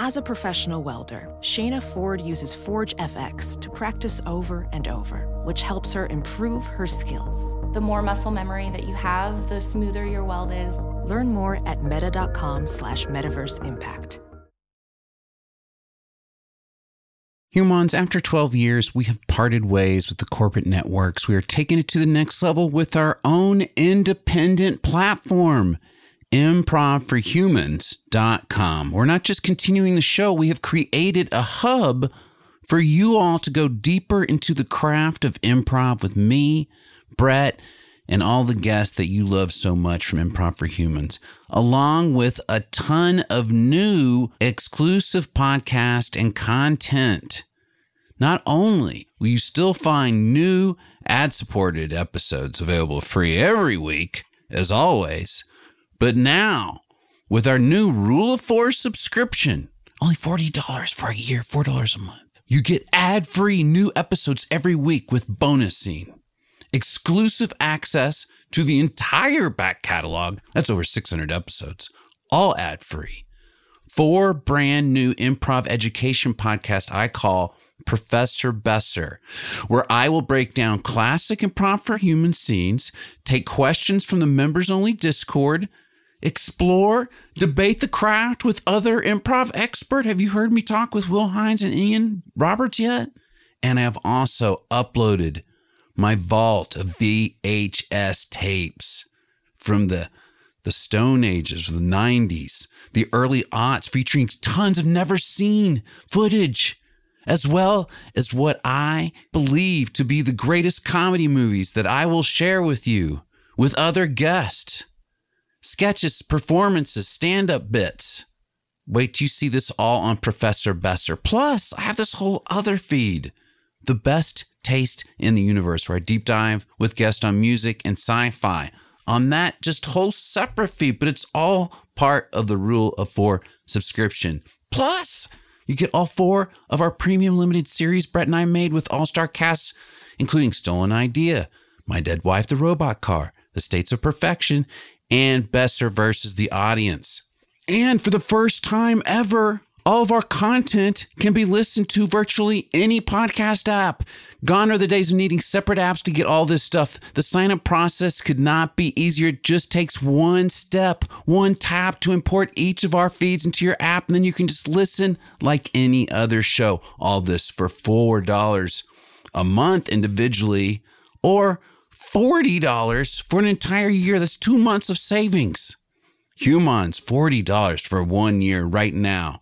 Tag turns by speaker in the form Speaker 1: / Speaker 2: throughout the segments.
Speaker 1: As a professional welder, Shayna Ford uses ForgeFX to practice over and over, which helps her improve her skills.
Speaker 2: The more muscle memory that you have, the smoother your weld is.
Speaker 1: Learn more at meta.com slash metaverse impact.
Speaker 3: Humans, after 12 years, we have parted ways with the corporate networks. We are taking it to the next level with our own independent platform, improvforhumans.com. We're not just continuing the show, we have created a hub for you all to go deeper into the craft of improv with me, Brett, and all the guests that you love so much from Improv for Humans, along with a ton of new exclusive podcast and content. Not only will you still find new ad supported episodes available free every week, as always, but now with our new Rule of Four subscription, only $40 for a year, $4 a month. You get ad free new episodes every week with bonus scene exclusive access to the entire back catalog. That's over 600 episodes, all ad free. Four brand new improv education podcasts I call Professor Besser, where I will break down classic improv for human scenes, take questions from the members only Discord, explore, debate the craft with other improv expert. Have you heard me talk with Will Hines and Ian Roberts yet? And I have also uploaded my vault of VHS tapes from the the Stone Ages, the 90s, the early aughts, featuring tons of never seen footage, as well as what I believe to be the greatest comedy movies that I will share with you with other guests. Sketches, performances, stand up bits. Wait you see this all on Professor Besser. Plus, I have this whole other feed the best taste in the universe, where I deep dive with guests on music and sci fi. On that, just whole separate feed, but it's all part of the rule of four subscription. Plus, you get all four of our premium limited series Brett and I made with all star casts, including Stolen Idea, My Dead Wife, The Robot Car, The States of Perfection, and Besser versus the Audience. And for the first time ever, all of our content can be listened to virtually any podcast app. Gone are the days of needing separate apps to get all this stuff. The sign up process could not be easier. It just takes one step, one tap to import each of our feeds into your app, and then you can just listen like any other show. All this for $4 a month individually or $40 for an entire year. That's two months of savings. Humans, $40 for one year right now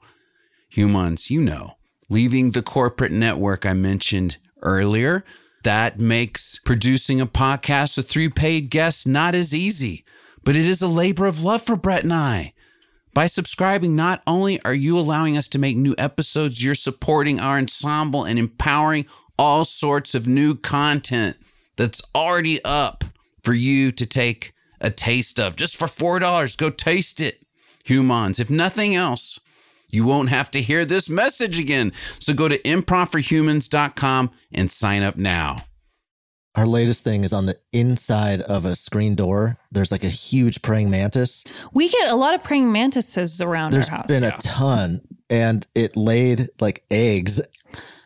Speaker 3: humans, you know, leaving the corporate network I mentioned earlier. That makes producing a podcast with three paid guests not as easy, but it is a labor of love for Brett and I. By subscribing, not only are you allowing us to make new episodes, you're supporting our ensemble and empowering all sorts of new content that's already up for you to take a taste of just for $4. Go taste it, humans. If nothing else, you won't have to hear this message again. So go to improvforhumans.com and sign up now.
Speaker 4: Our latest thing is on the inside of a screen door. There's like a huge praying mantis.
Speaker 5: We get a lot of praying mantises around
Speaker 4: There's
Speaker 5: our house.
Speaker 4: There's been a ton, and it laid like eggs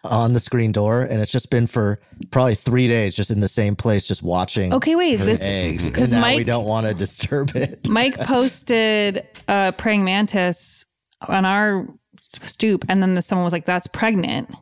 Speaker 4: on the screen door, and it's just been for probably three days, just in the same place, just watching.
Speaker 5: Okay, wait, this-
Speaker 4: eggs, and
Speaker 5: 'cause
Speaker 4: now we don't want to disturb it.
Speaker 5: Mike posted a praying mantis on our stoop, and then the, someone was like, "That's pregnant."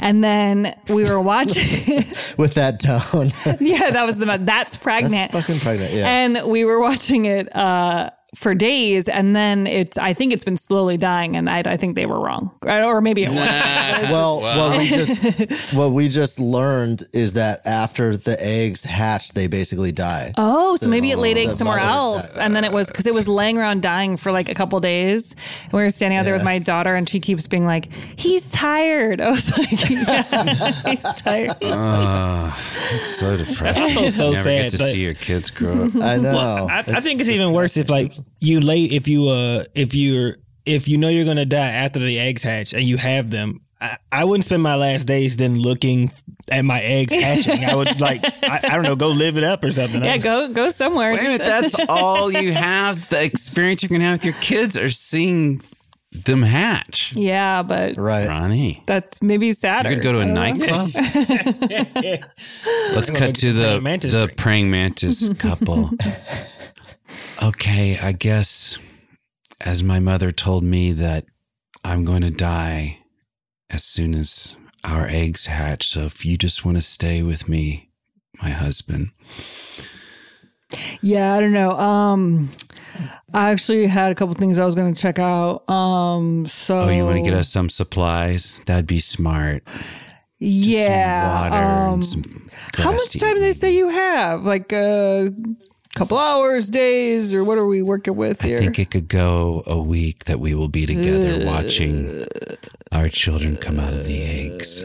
Speaker 5: And then we were watching.
Speaker 4: with that tone.
Speaker 5: yeah, that was the that's pregnant.
Speaker 4: That's fucking pregnant. Yeah.
Speaker 5: And we were watching it uh, for days, and then it's. I think it's been slowly dying, and I, I think they were wrong, or maybe it was.
Speaker 4: well, what we just what we just learned is that after the eggs hatch, they basically die.
Speaker 5: Oh, so maybe it laid eggs somewhere else, and then it was because it was laying around dying for like a couple days. And we were standing out there with my daughter, and she keeps being like, "He's tired." I was like, "Yeah, he's tired."
Speaker 3: Uh, it's so depressing.
Speaker 6: That's also so
Speaker 3: Never
Speaker 6: sad.
Speaker 3: get to
Speaker 6: like-
Speaker 3: see your kids grow up.
Speaker 4: I know.
Speaker 6: Well, I, I think it's even worse if like you lay if you uh if you're if you know you're gonna die after the eggs hatch and you have them. I, I wouldn't spend my last days then looking at my eggs hatching. I would like I, I don't know go live it up or something.
Speaker 5: Yeah, go go somewhere.
Speaker 3: Wait a minute, that's all you have. The experience you're gonna have with your kids are seeing them hatch.
Speaker 5: Yeah, but
Speaker 4: Right.
Speaker 3: Ronnie,
Speaker 5: that's maybe
Speaker 3: you
Speaker 5: sadder.
Speaker 3: could go to a nightclub. Let's cut to the
Speaker 6: praying mantis
Speaker 3: the praying mantis couple. Okay, I guess as my mother told me that I'm going to die as soon as our eggs hatch. So if you just want to stay with me, my husband.
Speaker 5: Yeah, I don't know. Um, I actually had a couple things I was going to check out. Um, so
Speaker 3: Oh, you want to get us some supplies? That'd be smart.
Speaker 5: yeah.
Speaker 3: some water
Speaker 5: um,
Speaker 3: and some.
Speaker 5: how much time do they say you have? Like a couple hours, days, or what are we working with here?
Speaker 3: I think it could go a week that we will be together watching our children come out of the eggs.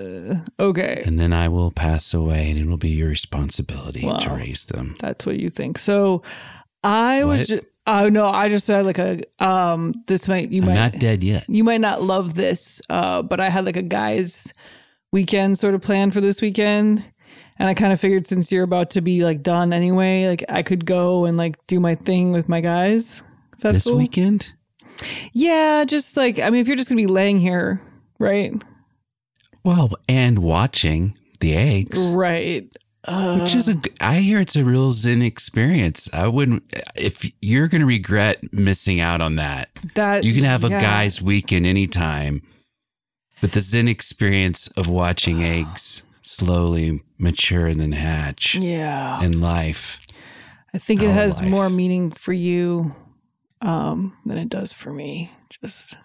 Speaker 5: okay,
Speaker 3: And then I will pass away and it will be your responsibility to raise them.
Speaker 5: that's what you think. So I was.
Speaker 3: What?
Speaker 5: Just, oh no, I just had like a um. This might you
Speaker 3: I'm
Speaker 5: might
Speaker 3: not dead yet.
Speaker 5: you might not love this, uh, but I had like a guys' weekend sort of plan for this weekend. And I kind of figured since you're about to be like done anyway, like I could go and like do my thing with my guys. That's
Speaker 3: This
Speaker 5: cool.
Speaker 3: weekend?
Speaker 5: Yeah, just like I mean, if you're just gonna be laying here, right?
Speaker 3: Well, and watching the eggs,
Speaker 5: Right. Uh,
Speaker 3: which is a, I hear it's a real Zen experience. I wouldn't, if you're going to regret missing out on that,
Speaker 5: that
Speaker 3: you can have a
Speaker 5: yeah.
Speaker 3: guy's weekend anytime. But the Zen experience of watching eggs slowly mature and then hatch
Speaker 5: Yeah,
Speaker 3: in life.
Speaker 5: I think it has
Speaker 3: life.
Speaker 5: more meaning for you um, than it does for me. Just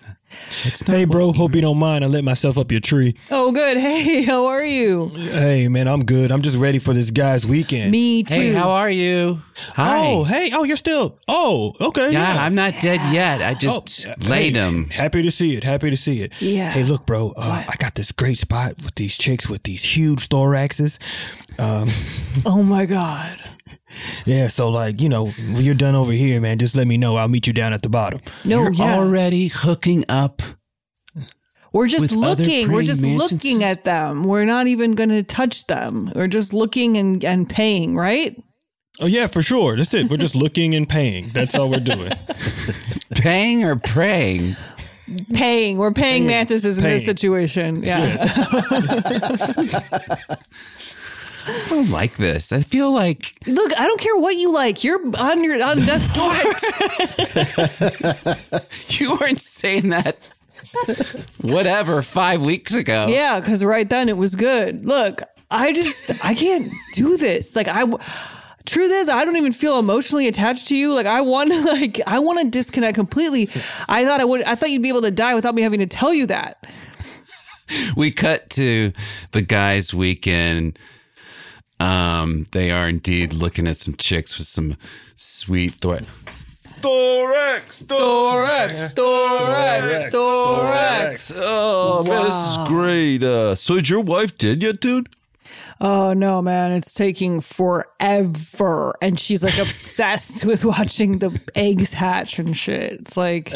Speaker 6: Hey, bro, hope you don't mind. I lit myself up your tree.
Speaker 5: oh, good. Hey, how are you?
Speaker 6: Hey, man, I'm good. I'm just ready for this guy's weekend.
Speaker 5: Me too.
Speaker 3: Hey, how are you? Hi.
Speaker 6: Oh, hey. Oh, you're still. Oh, okay.
Speaker 3: yeah,
Speaker 6: Yeah.
Speaker 3: I'm not dead yet. I just
Speaker 6: Oh,
Speaker 3: laid
Speaker 6: hey,
Speaker 3: him.
Speaker 6: Happy to see it. Happy to see it.
Speaker 5: Yeah.
Speaker 6: Hey, look, bro. Uh, I got this great spot with these chicks with these huge thoraxes. Um,
Speaker 5: Oh my god.
Speaker 6: Yeah. So, like, you know, when you're done over here, man, just let me know. I'll meet you down at the bottom.
Speaker 5: No,
Speaker 3: You're
Speaker 5: yeah.
Speaker 3: already hooking up.
Speaker 5: We're just looking. We're just
Speaker 3: mantises?
Speaker 5: looking at them. We're not even going to touch them. We're just looking and, and paying, right?
Speaker 6: Oh, yeah, for sure. That's it. We're just looking and paying. That's all we're doing.
Speaker 3: Paying or praying?
Speaker 5: Paying. We're paying mantises in this situation. Yeah.
Speaker 3: I don't like this. I feel like
Speaker 5: Look, I don't care what you like. You're on your on death's door.
Speaker 3: you weren't saying that. Whatever, five weeks ago.
Speaker 5: yeah, because right then it was good. Look, I just I can't do this. Like I Truth is, I don't even feel emotionally attached to you. Like I want to, like I want to disconnect completely. I thought I would. I thought you'd be able to die without me having to tell you that.
Speaker 3: We cut to the guys' weekend. Um, they are indeed looking at some chicks with some sweet thor- thorax.
Speaker 5: Thorax, thorax, thorax.
Speaker 3: Oh, man, this is great. Uh, so is your wife dead yet, dude?
Speaker 5: Oh no, man, it's taking forever. And she's like obsessed with watching the eggs hatch and shit. It's like,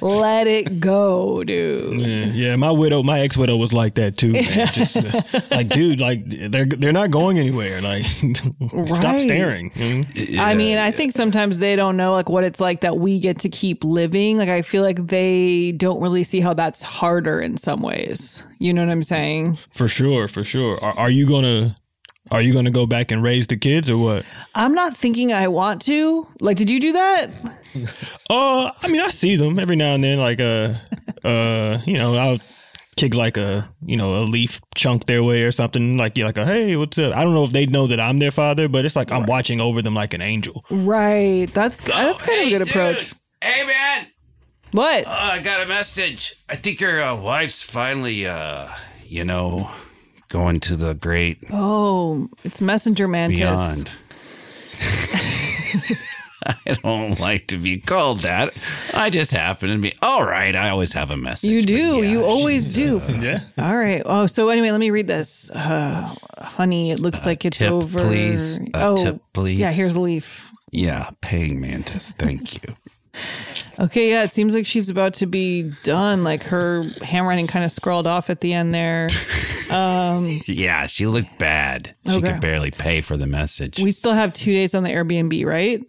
Speaker 5: let it go, dude.
Speaker 6: Yeah, yeah, my widow, my ex widow was like that too. Man. Just uh, like, dude, like they're they're not going anywhere. Like, stop staring. Mhm.
Speaker 5: I mean, I think sometimes they don't know like what it's like that we get to keep living. Like I feel like they don't really see how that's harder in some ways. You know what I'm saying?
Speaker 6: For sure, for sure. Are, are you gonna are you gonna go back and raise the kids or what?
Speaker 5: I'm not thinking I want to. Like, did you do that?
Speaker 6: Uh, I mean, I see them every now and then. Like, uh, uh, you know, I'll kick like a you know a leaf chunk their way or something. Like, you're like a hey, what's up? I don't know if they know that I'm their father, but it's like I'm watching over them like an angel.
Speaker 5: Right. That's that's kind of a good approach.
Speaker 3: Hey, man.
Speaker 5: What?
Speaker 3: Oh, I got a message. I think your uh, wife's finally, uh, you know, going to the great
Speaker 5: Oh, it's messenger mantis.
Speaker 3: beyond. I don't like to be called that. I just happen to be all right. I always have a message.
Speaker 5: You do.
Speaker 3: yeah,
Speaker 5: you always do.
Speaker 6: Uh, yeah.
Speaker 5: All right. Oh, so anyway, let me read this. Uh, honey, it looks uh, like it's
Speaker 3: tip,
Speaker 5: over.
Speaker 3: please. A
Speaker 5: oh,
Speaker 3: tip, please.
Speaker 5: yeah. Here's a leaf.
Speaker 3: Yeah, paying mantis. Thank you.
Speaker 5: Okay. Yeah. It seems like she's about to be done. Like her handwriting kind of scrawled off at the end there.
Speaker 3: Yeah, she looked bad. She
Speaker 5: Okay.
Speaker 3: could barely pay for the message.
Speaker 5: We still have two days on the Airbnb, right?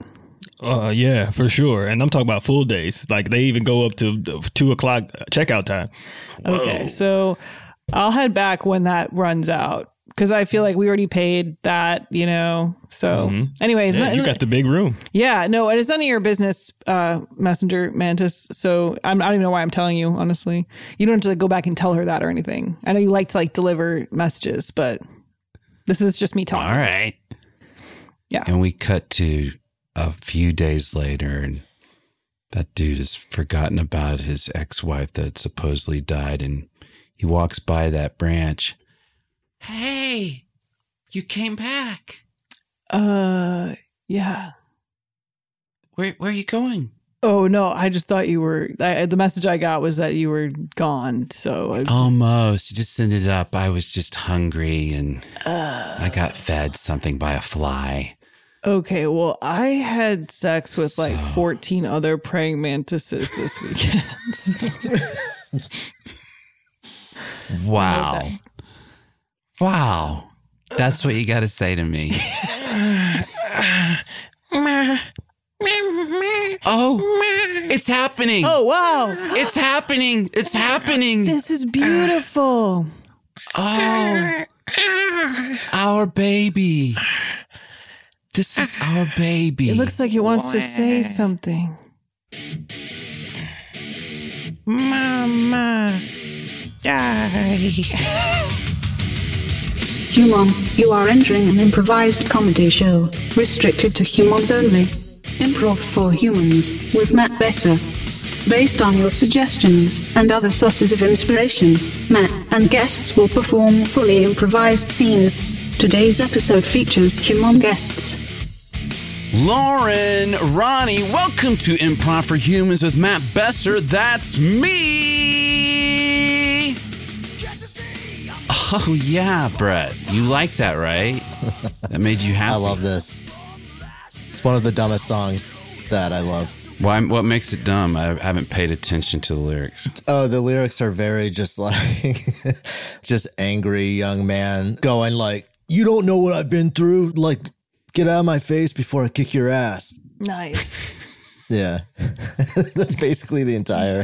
Speaker 6: Uh, yeah, for sure. And I'm talking about full days. Like they even go up to two o'clock checkout time.
Speaker 5: Okay, so I'll head back when that runs out because I feel like we already paid that, you know. So, anyways,
Speaker 6: Yeah,
Speaker 5: not-
Speaker 6: you got the big room.
Speaker 5: yeah, no, and it's none of your business, uh, Messenger Mantis. So I'm, I don't even know why I'm telling you. Honestly, you don't have to like, go back and tell her that or anything. I know you like to like deliver messages, but this is just me talking.
Speaker 3: All right.
Speaker 5: Yeah.
Speaker 3: And we cut to a few days later, and that dude has forgotten about his ex wife that supposedly died. And he walks by that branch. Hey, you came back.
Speaker 5: Uh, yeah.
Speaker 3: Where, where are you going?
Speaker 5: Oh no, I just thought you were. I, the message I got was that you were gone. So I,
Speaker 3: Almost. You just ended up. I was just hungry and I got fed something by a fly.
Speaker 5: Okay, well, I had sex with like
Speaker 3: So-
Speaker 5: 14 other praying mantises this weekend.
Speaker 3: Wow.
Speaker 5: Okay.
Speaker 3: Wow. That's what you got to say to me. oh, it's happening.
Speaker 5: oh, wow.
Speaker 3: It's happening. It's happening.
Speaker 5: This is beautiful.
Speaker 3: Oh, our baby. This is our baby.
Speaker 5: It looks like it wants to say something.
Speaker 6: Mama, die.
Speaker 7: Human, you are entering an improvised comedy show, restricted to humans only. Improv for Humans, with Matt Besser. Based on your suggestions and other sources of inspiration, Matt and guests will perform fully improvised scenes. Today's episode features human guests.
Speaker 3: Lauren, Ronnie, welcome to Improv for Humans with Matt Besser. That's me. Oh, yeah, Brett. You like that, right? That made you happy.
Speaker 4: I love this. It's one of the dumbest songs that I love.
Speaker 3: Why, what makes it dumb? I haven't paid attention to the lyrics.
Speaker 4: Oh, the lyrics are very just like just angry young man going like, "You don't know what I've been through. Like, get out of my face before I kick your ass."
Speaker 5: Nice.
Speaker 4: Yeah, that's basically the entire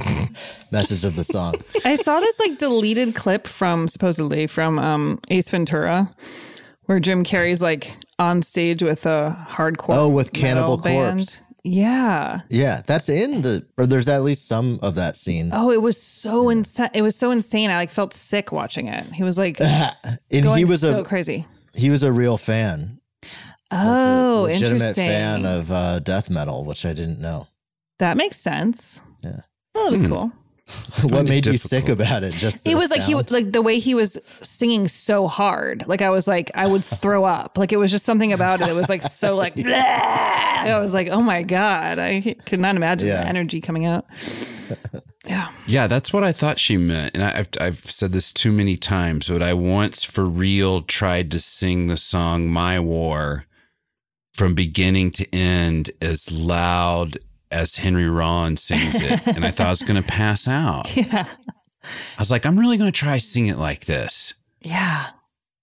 Speaker 4: message of the song.
Speaker 5: I saw this like deleted clip from supposedly from um, Ace Ventura, where Jim Carrey's like on stage with a hardcore.
Speaker 4: Oh, with Cannibal Corpse.
Speaker 5: Yeah.
Speaker 4: Yeah, that's in the or there's at least some of that scene.
Speaker 5: Oh, it was so insane. It was so insane. I like felt sick watching it. He was like
Speaker 4: and he was
Speaker 5: so
Speaker 4: a
Speaker 5: crazy.
Speaker 4: he was a real fan,
Speaker 5: Oh, interesting.
Speaker 4: legitimate
Speaker 5: interesting.
Speaker 4: fan of uh, death metal, which I didn't know.
Speaker 5: that makes sense.
Speaker 4: Yeah.
Speaker 5: Well, that was cool.
Speaker 4: what
Speaker 3: Find it
Speaker 4: made you sick about it? Just the
Speaker 5: It was like he was like the way he was singing so hard. Like I was like I would throw up. Like it was just something about it. It was like so like "Bleh." I was like, oh my god, I could not imagine
Speaker 4: Yeah.
Speaker 5: the energy coming out. Yeah.
Speaker 3: Yeah, that's what I thought she meant. And I, I've, I've said this too many times, but I once for real tried to sing the song My War from beginning to end as loud as Henry Rollins sings it. and I thought I was going to pass out.
Speaker 5: Yeah.
Speaker 3: I was like, I'm really going to try sing it like this.
Speaker 5: Yeah.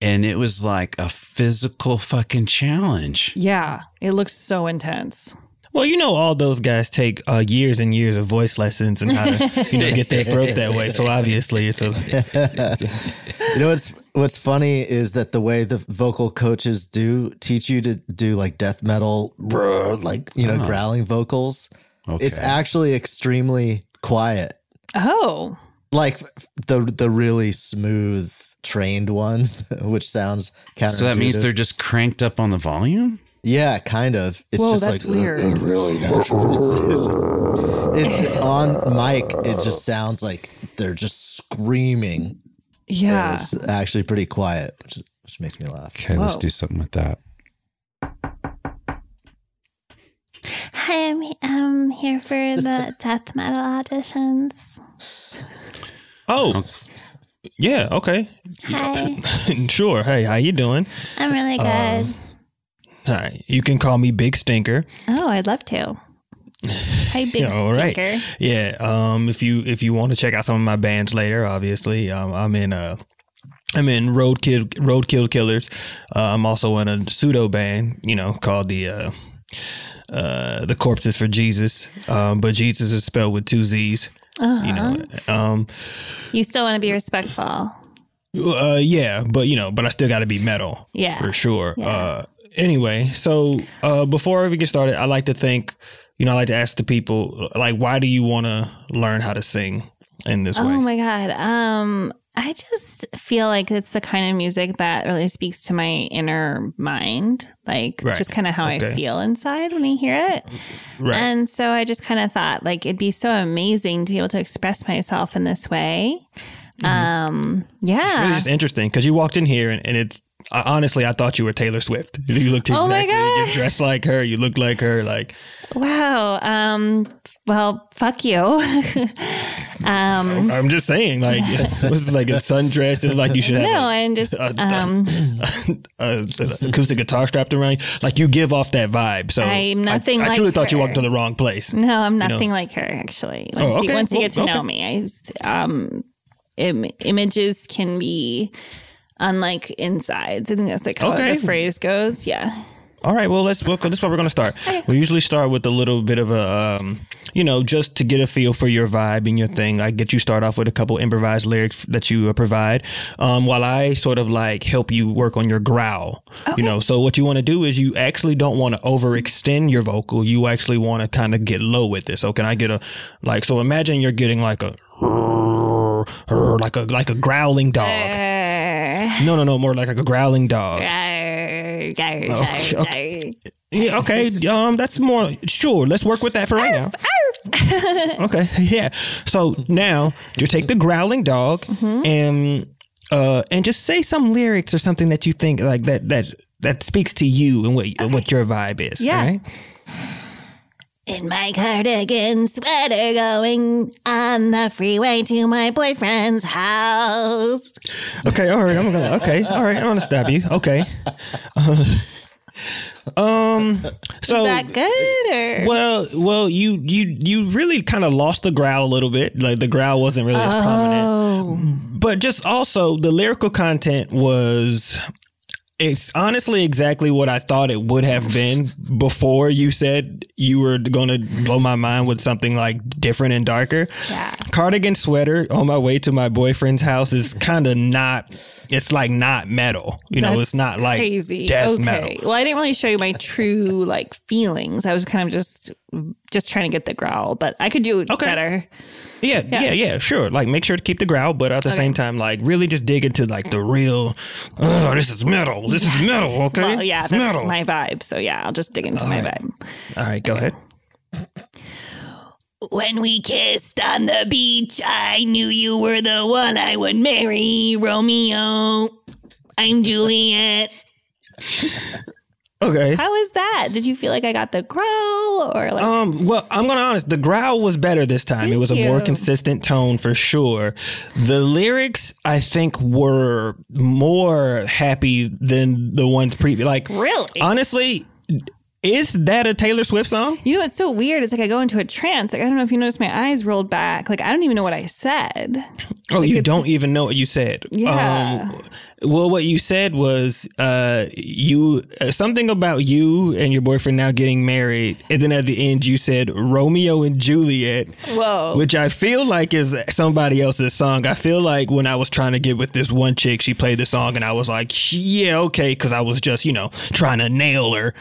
Speaker 3: And it was like a physical fucking challenge.
Speaker 5: Yeah. It looks so intense.
Speaker 6: Well, you know, all those guys take uh, years and years of voice lessons and how to, you know, get their throat that way. So obviously, it's a
Speaker 4: You know what's what's funny is that the way the vocal coaches do teach you to do like death metal, like you know, ah. growling vocals.
Speaker 3: Okay.
Speaker 4: It's actually extremely quiet.
Speaker 5: Oh.
Speaker 4: Like the the really smooth trained ones, which sounds counterintuitive.
Speaker 3: so that means they're just cranked up on the volume?
Speaker 4: yeah, kind of. It's
Speaker 5: Whoa,
Speaker 4: just
Speaker 5: that's
Speaker 4: like
Speaker 5: weird.
Speaker 4: really natural. It, on mic, it just sounds like they're just screaming.
Speaker 5: Yeah.
Speaker 4: It's actually pretty quiet, which, which makes me laugh.
Speaker 3: Okay, let's do something with that.
Speaker 8: Hi, I'm um here for the death metal auditions.
Speaker 6: oh, yeah, okay,
Speaker 8: Hi,
Speaker 6: sure. Hey, how you doing?
Speaker 8: I'm really good.
Speaker 6: Hi, you can call me Big Stinker.
Speaker 8: oh, I'd love to. Hi, big
Speaker 6: Yeah, all right.
Speaker 8: stinker.
Speaker 6: Yeah. Um. If you if you want to check out some of my bands later, obviously, um, I'm in uh, I'm in Roadkill Roadkill Killers. Uh, I'm also in a pseudo band, you know, called the uh, uh, the corpses for Jesus, um, but Jesus is spelled with two Z's. You know, um,
Speaker 5: You still want to be respectful.
Speaker 6: uh, yeah, but you know, but I still got to be metal.
Speaker 5: Yeah.
Speaker 6: for sure. Uh, anyway, so uh, before we get started, I like to think, you know, I like to ask the people, like, why do you want to learn how to sing in this
Speaker 5: Oh
Speaker 6: way?
Speaker 5: Oh my god. Um I just feel like it's the kind of music that really speaks to my inner mind. Like
Speaker 6: Right.
Speaker 5: just kind of how
Speaker 6: Okay.
Speaker 5: I feel inside when I hear it.
Speaker 6: right.
Speaker 5: And so I just kind of thought like it'd be so amazing to be able to express myself in this way. Um yeah,
Speaker 6: It's really just interesting because you walked in here and, and it's I- honestly I thought you were Taylor Swift. You looked exactly.
Speaker 5: Oh my God.
Speaker 6: You're dressed like her. You look like her. Like
Speaker 5: Wow. Um well, fuck you. um
Speaker 6: I'm just saying, like this is like a sundress. It's like you should have.
Speaker 5: no,
Speaker 6: a-
Speaker 5: and just
Speaker 6: a-
Speaker 5: um
Speaker 6: a, acoustic guitar strapped around you. Like you give off that vibe. So
Speaker 5: I'm nothing
Speaker 6: I, I
Speaker 5: like
Speaker 6: truly thought you walked to the wrong place.
Speaker 5: No, I'm
Speaker 6: know?
Speaker 5: nothing like her actually.
Speaker 6: Oh,
Speaker 5: Once,
Speaker 6: okay.
Speaker 5: you, once you get to
Speaker 6: okay.
Speaker 5: know me, I um, Im- images can be unlike insides. I think that's like how
Speaker 6: Okay.
Speaker 5: the phrase goes. Yeah.
Speaker 6: All right, well let's. Well, this is where we're going to start. We usually start with a little bit of a, um, you know, just to get a feel for your vibe and your thing. I get you start off with a couple improvised lyrics that you uh, provide, um, while I sort of like help you work on your growl. You know, so what you want to do is you actually don't want to overextend your vocal. You actually want to kind of get low with this. So can I get a like? So imagine you're getting like a like a like a growling dog. No, no, no, more like a growling dog. okay. Yeah, okay. Um, that's more sure. Let's work with that for right now. okay. Yeah. So now you take the growling dog and uh and just say some lyrics or something that you think like that that that speaks to you and what what your vibe is.
Speaker 5: Yeah.
Speaker 6: right?
Speaker 9: In my cardigan sweater going on the freeway to my boyfriend's house.
Speaker 6: Okay. All right. I'm gonna. Okay. All right. I'm gonna stop you. Okay. um. So.
Speaker 5: Is that good or
Speaker 6: Well, well, you you you really kind of lost the growl a little bit. Like the growl wasn't really as prominent. But just also the lyrical content was it's honestly exactly what I thought it would have been before you said you were going to blow my mind with something like different and darker.
Speaker 5: Yeah.
Speaker 6: Cardigan sweater on my way to my boyfriend's house is kind of not it's like not metal. You know, it's not like
Speaker 5: crazy.
Speaker 6: death
Speaker 5: okay.
Speaker 6: metal.
Speaker 5: Well, I didn't really show you my true like feelings. I was kind of just just trying to get the growl, but I could do
Speaker 6: Okay.
Speaker 5: better.
Speaker 6: Yeah, yeah, yeah, sure. Like make sure to keep the growl, but at the same time, like really just dig into like the real. Oh, this is metal. This is metal. Okay,
Speaker 5: Well, yeah,
Speaker 6: it's
Speaker 5: that's
Speaker 6: metal.
Speaker 5: my vibe. So yeah, I'll just dig into my vibe.
Speaker 6: All right, go ahead.
Speaker 9: When we kissed on the beach, I knew you were the one I would marry, Romeo. I'm Juliet.
Speaker 6: Okay.
Speaker 5: How is that? Did you feel like I got the growl or like?
Speaker 6: Um. Well, I'm gonna be honest. The growl was better this time. it was a more consistent tone for sure. The lyrics, I think, were more happy than the ones previous. Like,
Speaker 5: Really?
Speaker 6: honestly, is that a Taylor Swift song?
Speaker 5: you know it's so weird? It's like I go into a trance. Like I don't know if you noticed my eyes rolled back. Like I don't even know what I said.
Speaker 6: Oh, you don't even know what you said.
Speaker 5: Yeah.
Speaker 6: Um, well, what you said was uh, you uh, something about you and your boyfriend now getting married, and then at the end you said Romeo and Juliet,
Speaker 5: Whoa.
Speaker 6: which I feel like is somebody else's song. I feel like when I was trying to get with this one chick, she played the song, and I was like, yeah, okay, because I was just you know trying to nail her,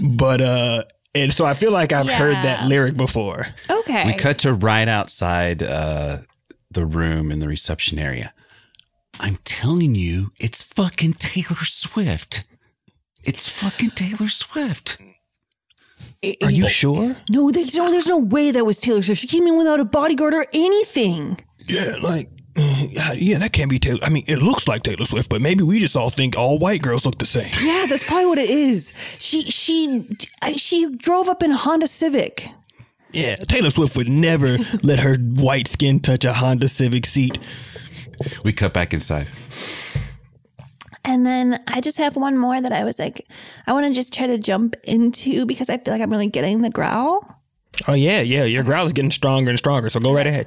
Speaker 6: but uh. And so I feel like I've heard that lyric before.
Speaker 5: okay.
Speaker 3: We cut to right outside uh, the room in the reception area. I'm telling you, it's fucking Taylor Swift. It's fucking Taylor Swift.
Speaker 6: Are you sure?
Speaker 10: No, there's no, there's no way that was Taylor Swift. She came in without a bodyguard or anything.
Speaker 6: Yeah, like, yeah, yeah, that can't be Taylor. I mean, it looks like Taylor Swift, but maybe we just all think all white girls look the same.
Speaker 10: Yeah, that's probably what it is. She she she drove up in a Honda Civic.
Speaker 6: Yeah, Taylor Swift would never let her white skin touch a Honda Civic seat.
Speaker 3: We cut back inside.
Speaker 5: And then I just have one more that I was like, I want to just try to jump into because I feel like I'm really getting the growl.
Speaker 6: Oh yeah, yeah, your growl is getting stronger and stronger. So go right ahead.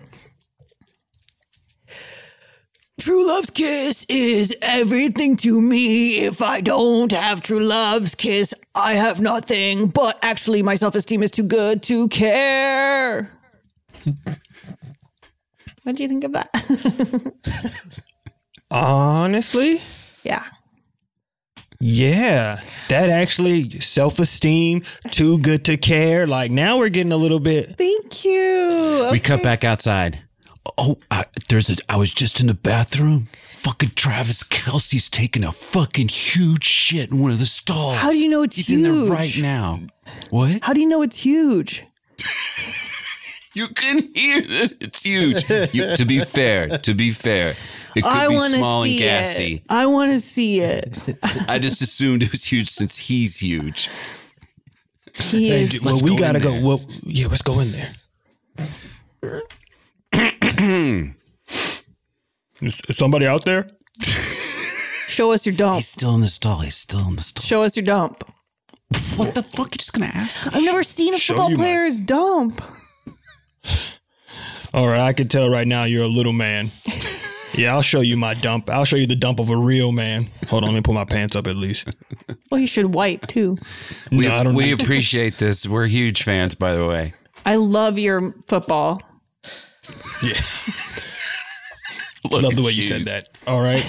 Speaker 8: True love's kiss is everything to me. If I don't have true love's kiss, I have nothing. But actually, my self esteem is too good to care.
Speaker 2: What do you think of that?
Speaker 6: Honestly,
Speaker 2: yeah.
Speaker 6: yeah, that actually self esteem, too good to care. Like now we're getting a little bit.
Speaker 2: Thank you.
Speaker 3: We cut back outside. Oh, I, there's a. I was just in the bathroom. Fucking Travis Kelce's taking a fucking huge shit in one of the stalls.
Speaker 5: How do you know it's huge?
Speaker 3: He's in there right now. What?
Speaker 5: How do you know it's huge?
Speaker 3: You can hear it. it's huge. You, to be fair, to be fair, it could
Speaker 5: I
Speaker 3: be
Speaker 5: want to
Speaker 3: small
Speaker 5: see
Speaker 3: and gassy.
Speaker 5: it. I want to see it.
Speaker 3: I just assumed it was huge since he's huge.
Speaker 5: He
Speaker 6: Hey,
Speaker 5: is.
Speaker 6: well, we
Speaker 3: go
Speaker 6: gotta go. Well, yeah, let's go in there. Is, is somebody out there?
Speaker 5: Show us your dump.
Speaker 3: He's still in the stall. He's still in the stall.
Speaker 5: Show us your dump.
Speaker 3: What the fuck? You're just gonna ask?
Speaker 5: I've never seen a
Speaker 6: Show
Speaker 5: football
Speaker 6: you my-
Speaker 5: player's dump.
Speaker 6: All right, I can tell right now you're a little man. Yeah, I'll show you my dump. I'll show you the dump of a real man. Hold on, let me pull my pants up at least.
Speaker 5: Well, he should wipe too.
Speaker 3: We,
Speaker 6: No, I don't
Speaker 3: we
Speaker 6: know.
Speaker 3: appreciate this. We're huge fans, by the way.
Speaker 5: I love your football.
Speaker 6: Yeah, love the
Speaker 3: at
Speaker 6: way you said that. All right,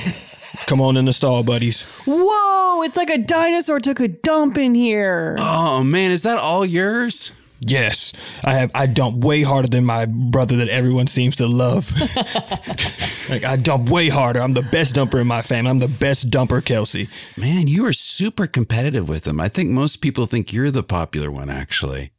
Speaker 6: come on in the stall, buddies.
Speaker 5: Whoa! It's like a dinosaur took a dump in here.
Speaker 3: Oh man, is that all yours?
Speaker 6: Yes, I have. I dump way harder than my brother that everyone seems to love. like I dump way harder. I'm the best dumper in my family. I'm the best dumper, Kelce.
Speaker 3: Man, you are super competitive with them. I think most people think you're the popular one, actually.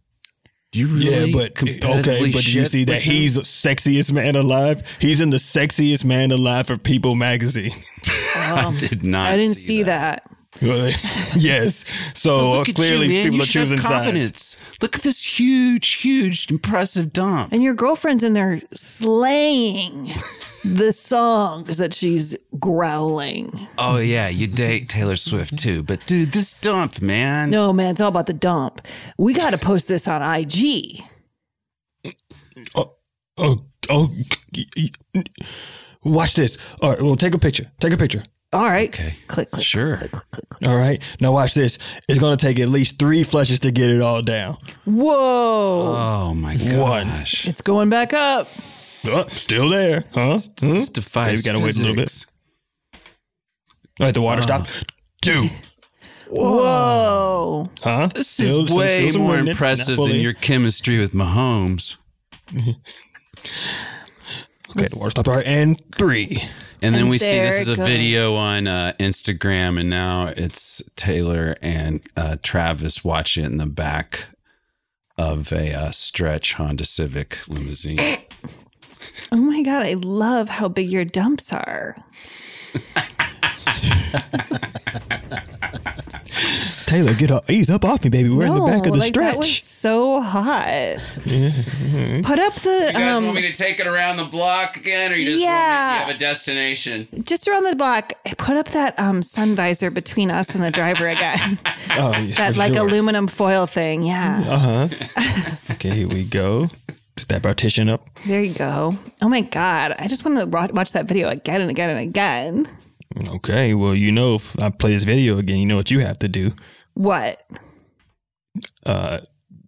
Speaker 3: Do you really?
Speaker 6: Yeah, but okay, but did you see that
Speaker 3: with him?
Speaker 6: he's sexiest man alive? He's in the sexiest man alive for People magazine.
Speaker 3: I did not.
Speaker 5: I didn't see that.
Speaker 6: yes. So uh,
Speaker 3: Look
Speaker 6: clearly,
Speaker 3: you,
Speaker 6: people
Speaker 3: you
Speaker 6: are
Speaker 3: should have
Speaker 6: choosing sides.
Speaker 3: Look at this huge, huge, impressive dump.
Speaker 5: And your girlfriend's in there slaying the songs that she's growling.
Speaker 3: Oh yeah, you date Taylor Swift too, but dude, this dump, man.
Speaker 5: No, man, it's all about the dump. We got to post this on IG.
Speaker 6: Oh, oh, oh. Watch this. All right. Well, take a picture. Take a picture.
Speaker 5: All right.
Speaker 3: Okay.
Speaker 5: Click, click.
Speaker 3: Sure.
Speaker 5: Click, click, click, click.
Speaker 6: All right. Now watch this. It's going to take at least three flushes to get it all down.
Speaker 5: Whoa.
Speaker 3: Oh my
Speaker 6: One.
Speaker 3: gosh.
Speaker 5: It's going back up.
Speaker 6: Oh, still there, huh? Huh? Hmm?
Speaker 3: This defies
Speaker 6: Okay, we gotta wait a little bit. All right, the water stopped. Oh. Two.
Speaker 5: Whoa.
Speaker 6: Huh?
Speaker 3: This
Speaker 6: Still-
Speaker 3: is way
Speaker 6: still some
Speaker 3: more impressive than your chemistry with Mahomes.
Speaker 6: Okay, the water stopped. All right, and three.
Speaker 3: And then
Speaker 5: And
Speaker 3: we see this
Speaker 5: there
Speaker 3: is
Speaker 5: it
Speaker 3: a
Speaker 5: goes.
Speaker 3: video on uh, Instagram, and now it's Taylor and uh, Travis watching it in the back of a uh, stretch Honda Civic limousine.
Speaker 2: Oh my god, I love how big your dumps are.
Speaker 6: Taylor, get up, ease up off me, baby. We're in the back of the
Speaker 2: like, That was
Speaker 6: stretch.
Speaker 2: so hot. Put up the You guys um, want me
Speaker 3: to take it around the block again, or you
Speaker 2: just want me- Yeah. you have
Speaker 3: a destination?
Speaker 2: just around the block. Put up that um sun visor between us and the driver again.
Speaker 6: Oh, yeah,
Speaker 2: that like
Speaker 6: sure.
Speaker 2: aluminum foil thing. Yeah.
Speaker 6: Uh huh. okay, here we go. Put that partition up.
Speaker 2: There you go. Oh my god, I just want to watch that video again and again and again.
Speaker 6: Okay, well, you know, if I play this video again, you know what you have to do.
Speaker 2: What?
Speaker 6: Uh,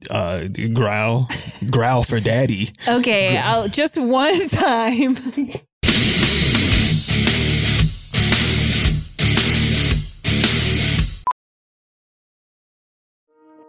Speaker 6: uh, growl, growl for daddy.
Speaker 2: Okay, I'll just one time.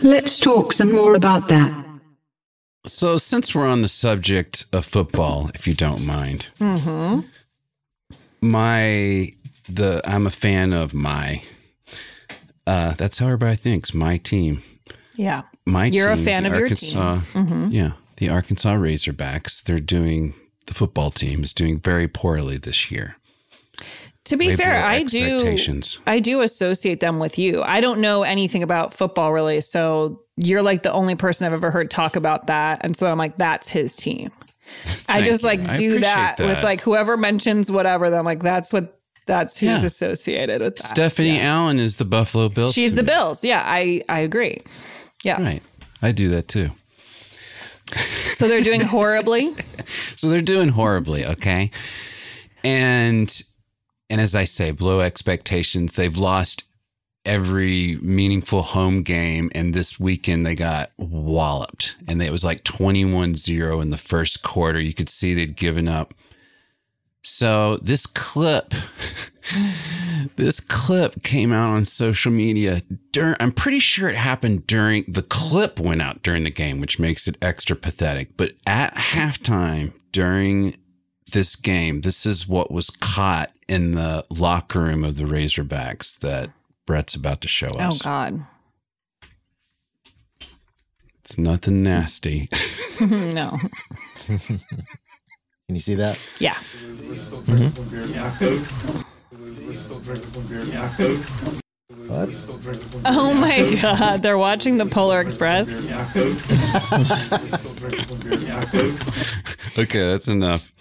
Speaker 7: Let's talk some more about that.
Speaker 3: So, since we're on the subject of football, if you don't mind,
Speaker 5: Mm-hmm.
Speaker 3: my the I'm a fan of my. Uh, that's how everybody thinks. My team.
Speaker 5: Yeah.
Speaker 3: My
Speaker 5: You're a fan
Speaker 3: the
Speaker 5: of your
Speaker 3: Arkansas,
Speaker 5: team. Mhm.
Speaker 3: Yeah, the Arkansas Razorbacks. They're doing the football team is doing very poorly this year.
Speaker 5: To be fair, I do. I do associate them with you. I don't know anything about football really, so you're like the only person I've ever heard talk about that. And so I'm like, that's his team. I just
Speaker 3: you.
Speaker 5: like
Speaker 3: I
Speaker 5: do
Speaker 3: appreciate
Speaker 5: that, with like whoever mentions whatever, then I'm like, that's what that's who's
Speaker 3: Yeah.
Speaker 5: associated with that.
Speaker 3: Stephanie Allen is the Buffalo Bills.
Speaker 5: She's the
Speaker 3: me.
Speaker 5: Bills. Yeah, I I agree. Yeah.
Speaker 3: Right. I do that too.
Speaker 5: So they're doing horribly.
Speaker 3: So they're doing horribly, okay? And and as I say, below expectations. They've lost every meaningful home game and this weekend they got walloped. And it was like 21-0 in the first quarter. You could see they'd given up. So this clip this clip came out on social media during I'm pretty sure it happened during the clip went out during the game, which makes it extra pathetic. But at halftime during this game, this is what was caught in the locker room of the Razorbacks that Brett's about to show
Speaker 5: oh,
Speaker 3: us. Oh.
Speaker 5: God.
Speaker 3: It's nothing nasty.
Speaker 5: no.
Speaker 4: Can you see that?
Speaker 5: Yeah.
Speaker 4: What?
Speaker 5: Oh my God. They're watching the Polar Express.
Speaker 3: okay, that's enough.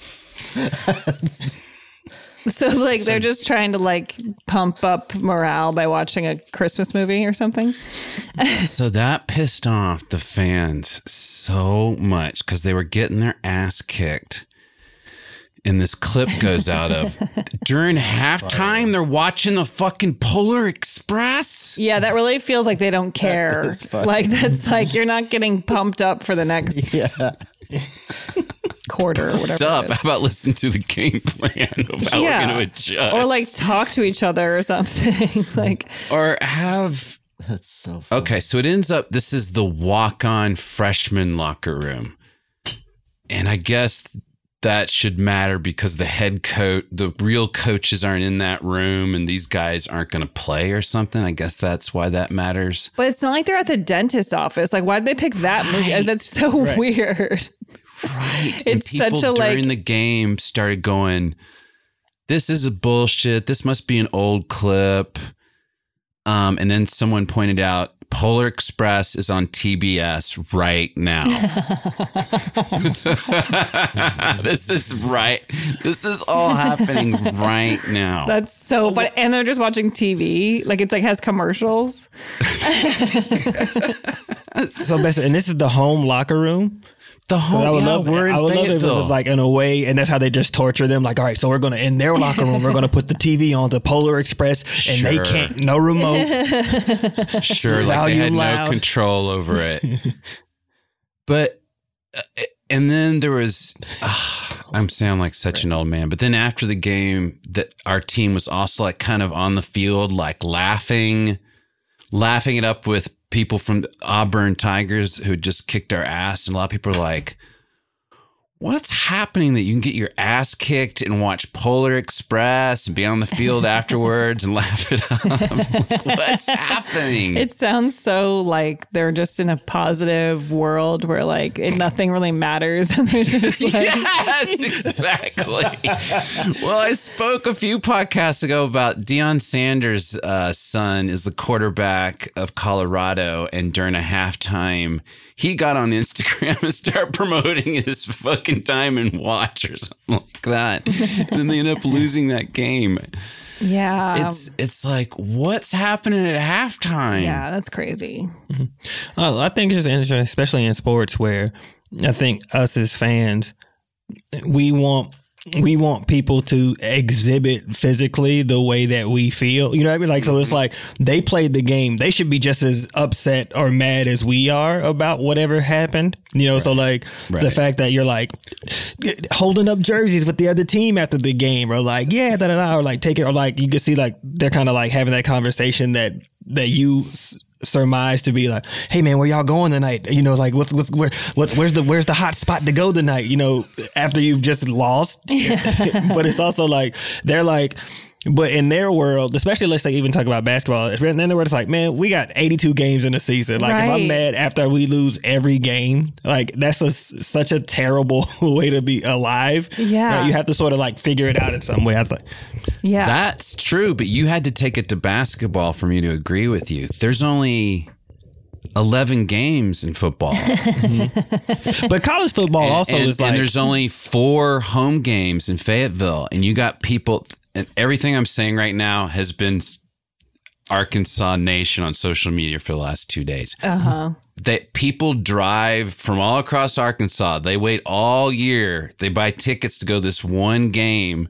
Speaker 5: So like they're just trying to like pump up morale by watching a Christmas movie or something.
Speaker 3: so that pissed off the fans so much because they were getting their ass kicked. And this clip goes out of during halftime, they're watching the fucking Polar Express.
Speaker 5: Yeah, that really feels like they don't care.
Speaker 4: is funny.
Speaker 5: Like that's like you're not getting pumped up for the next
Speaker 4: Yeah.
Speaker 5: quarter or whatever.
Speaker 3: Up. How about listen to the game plan of how
Speaker 5: Yeah.
Speaker 3: we're going to adjust?
Speaker 5: Or like talk to each other or something. like
Speaker 3: or have
Speaker 4: That's so funny.
Speaker 3: Okay, so it ends up this is the walk-on freshman locker room. And I guess that should matter because the head coach, the real coaches aren't in that room and these guys aren't going to play or something. I guess that's why that matters.
Speaker 5: But it's not like they're at the dentist office. Like, why'd they pick that movie? That's so weird.
Speaker 3: Right.
Speaker 5: It's such a, like-
Speaker 3: during the game started going, This is a bullshit. This must be an old clip. Um, and then someone pointed out Polar Express is on TBS right now. this is right. This is all happening right now.
Speaker 5: That's so oh, funny. And they're just watching TV. Like it's like has commercials.
Speaker 6: So best, and this is the home locker room.
Speaker 3: The
Speaker 6: 'Cause
Speaker 3: whole
Speaker 6: I would
Speaker 3: yeah,
Speaker 6: love,
Speaker 3: we're in
Speaker 6: I would love if it was like in a way, and that's how they just torture them. Like, all right, so we're gonna in their locker room, we're gonna put the TV on the Polar Express, and they
Speaker 3: Sure.
Speaker 6: can't no remote.
Speaker 3: sure like they had
Speaker 6: Volume
Speaker 3: no control over it but uh, and then there was ah, i'm sounding like such an old man but then after the game that our team was also like kind of on the field like laughing laughing it up with people from auburn tigers who just kicked our ass and a lot of people are like What's happening that you can get your ass kicked and watch Polar Express and be on the field afterwards and laugh it up? What's happening?
Speaker 5: It sounds so like they're just in a positive world where like nothing really matters. And they're just like,
Speaker 3: yes, exactly. well, I spoke a few podcasts ago about Deion Sanders' uh, son is the quarterback of Colorado, and during a halftime, he got on Instagram and started promoting his fucking time and watch or something like that. and then they end up losing that game.
Speaker 5: yeah.
Speaker 3: It's it's like what's happening at halftime?
Speaker 5: yeah, that's crazy.
Speaker 6: Oh, I think it's just interesting, especially in sports, where I think us as fans, we want we want people to exhibit physically the way that we feel. You know what I mean? Like, so it's mm-hmm. like they played the game. They should be just as upset or mad as we are about whatever happened. You know, so like the fact that you're like holding up jerseys with the other team after the game, or like yeah, da da da, or like take it, or like you can see like they're kind of like having that conversation that that you. S- surmise to be like hey man where y'all going tonight? You know like what's what's where what where's the where's the hot spot to go tonight? You know after you've just lost. But it's also like they're like But in their world, especially let's say even talk about basketball, in their world, it's like, man, we got 82 games in a season. Like, if I'm mad after we lose every game, like that's a, such a terrible way to be alive.
Speaker 5: Yeah.
Speaker 6: Right? You have to sort of like figure it out in some way. I think.
Speaker 5: Yeah.
Speaker 3: That's true, but you had to take it to basketball for me to agree with you. There's only 11 games in football. Mm-hmm.
Speaker 6: But college football
Speaker 3: and,
Speaker 6: also
Speaker 3: and-
Speaker 6: is like
Speaker 3: and there's only four home games in Fayetteville, and you got people. And everything I'm saying right now has been Arkansas Nation on social media for the last two days.
Speaker 5: Uh huh.
Speaker 3: That people drive from all across Arkansas. They wait all year. They buy tickets to go this one game,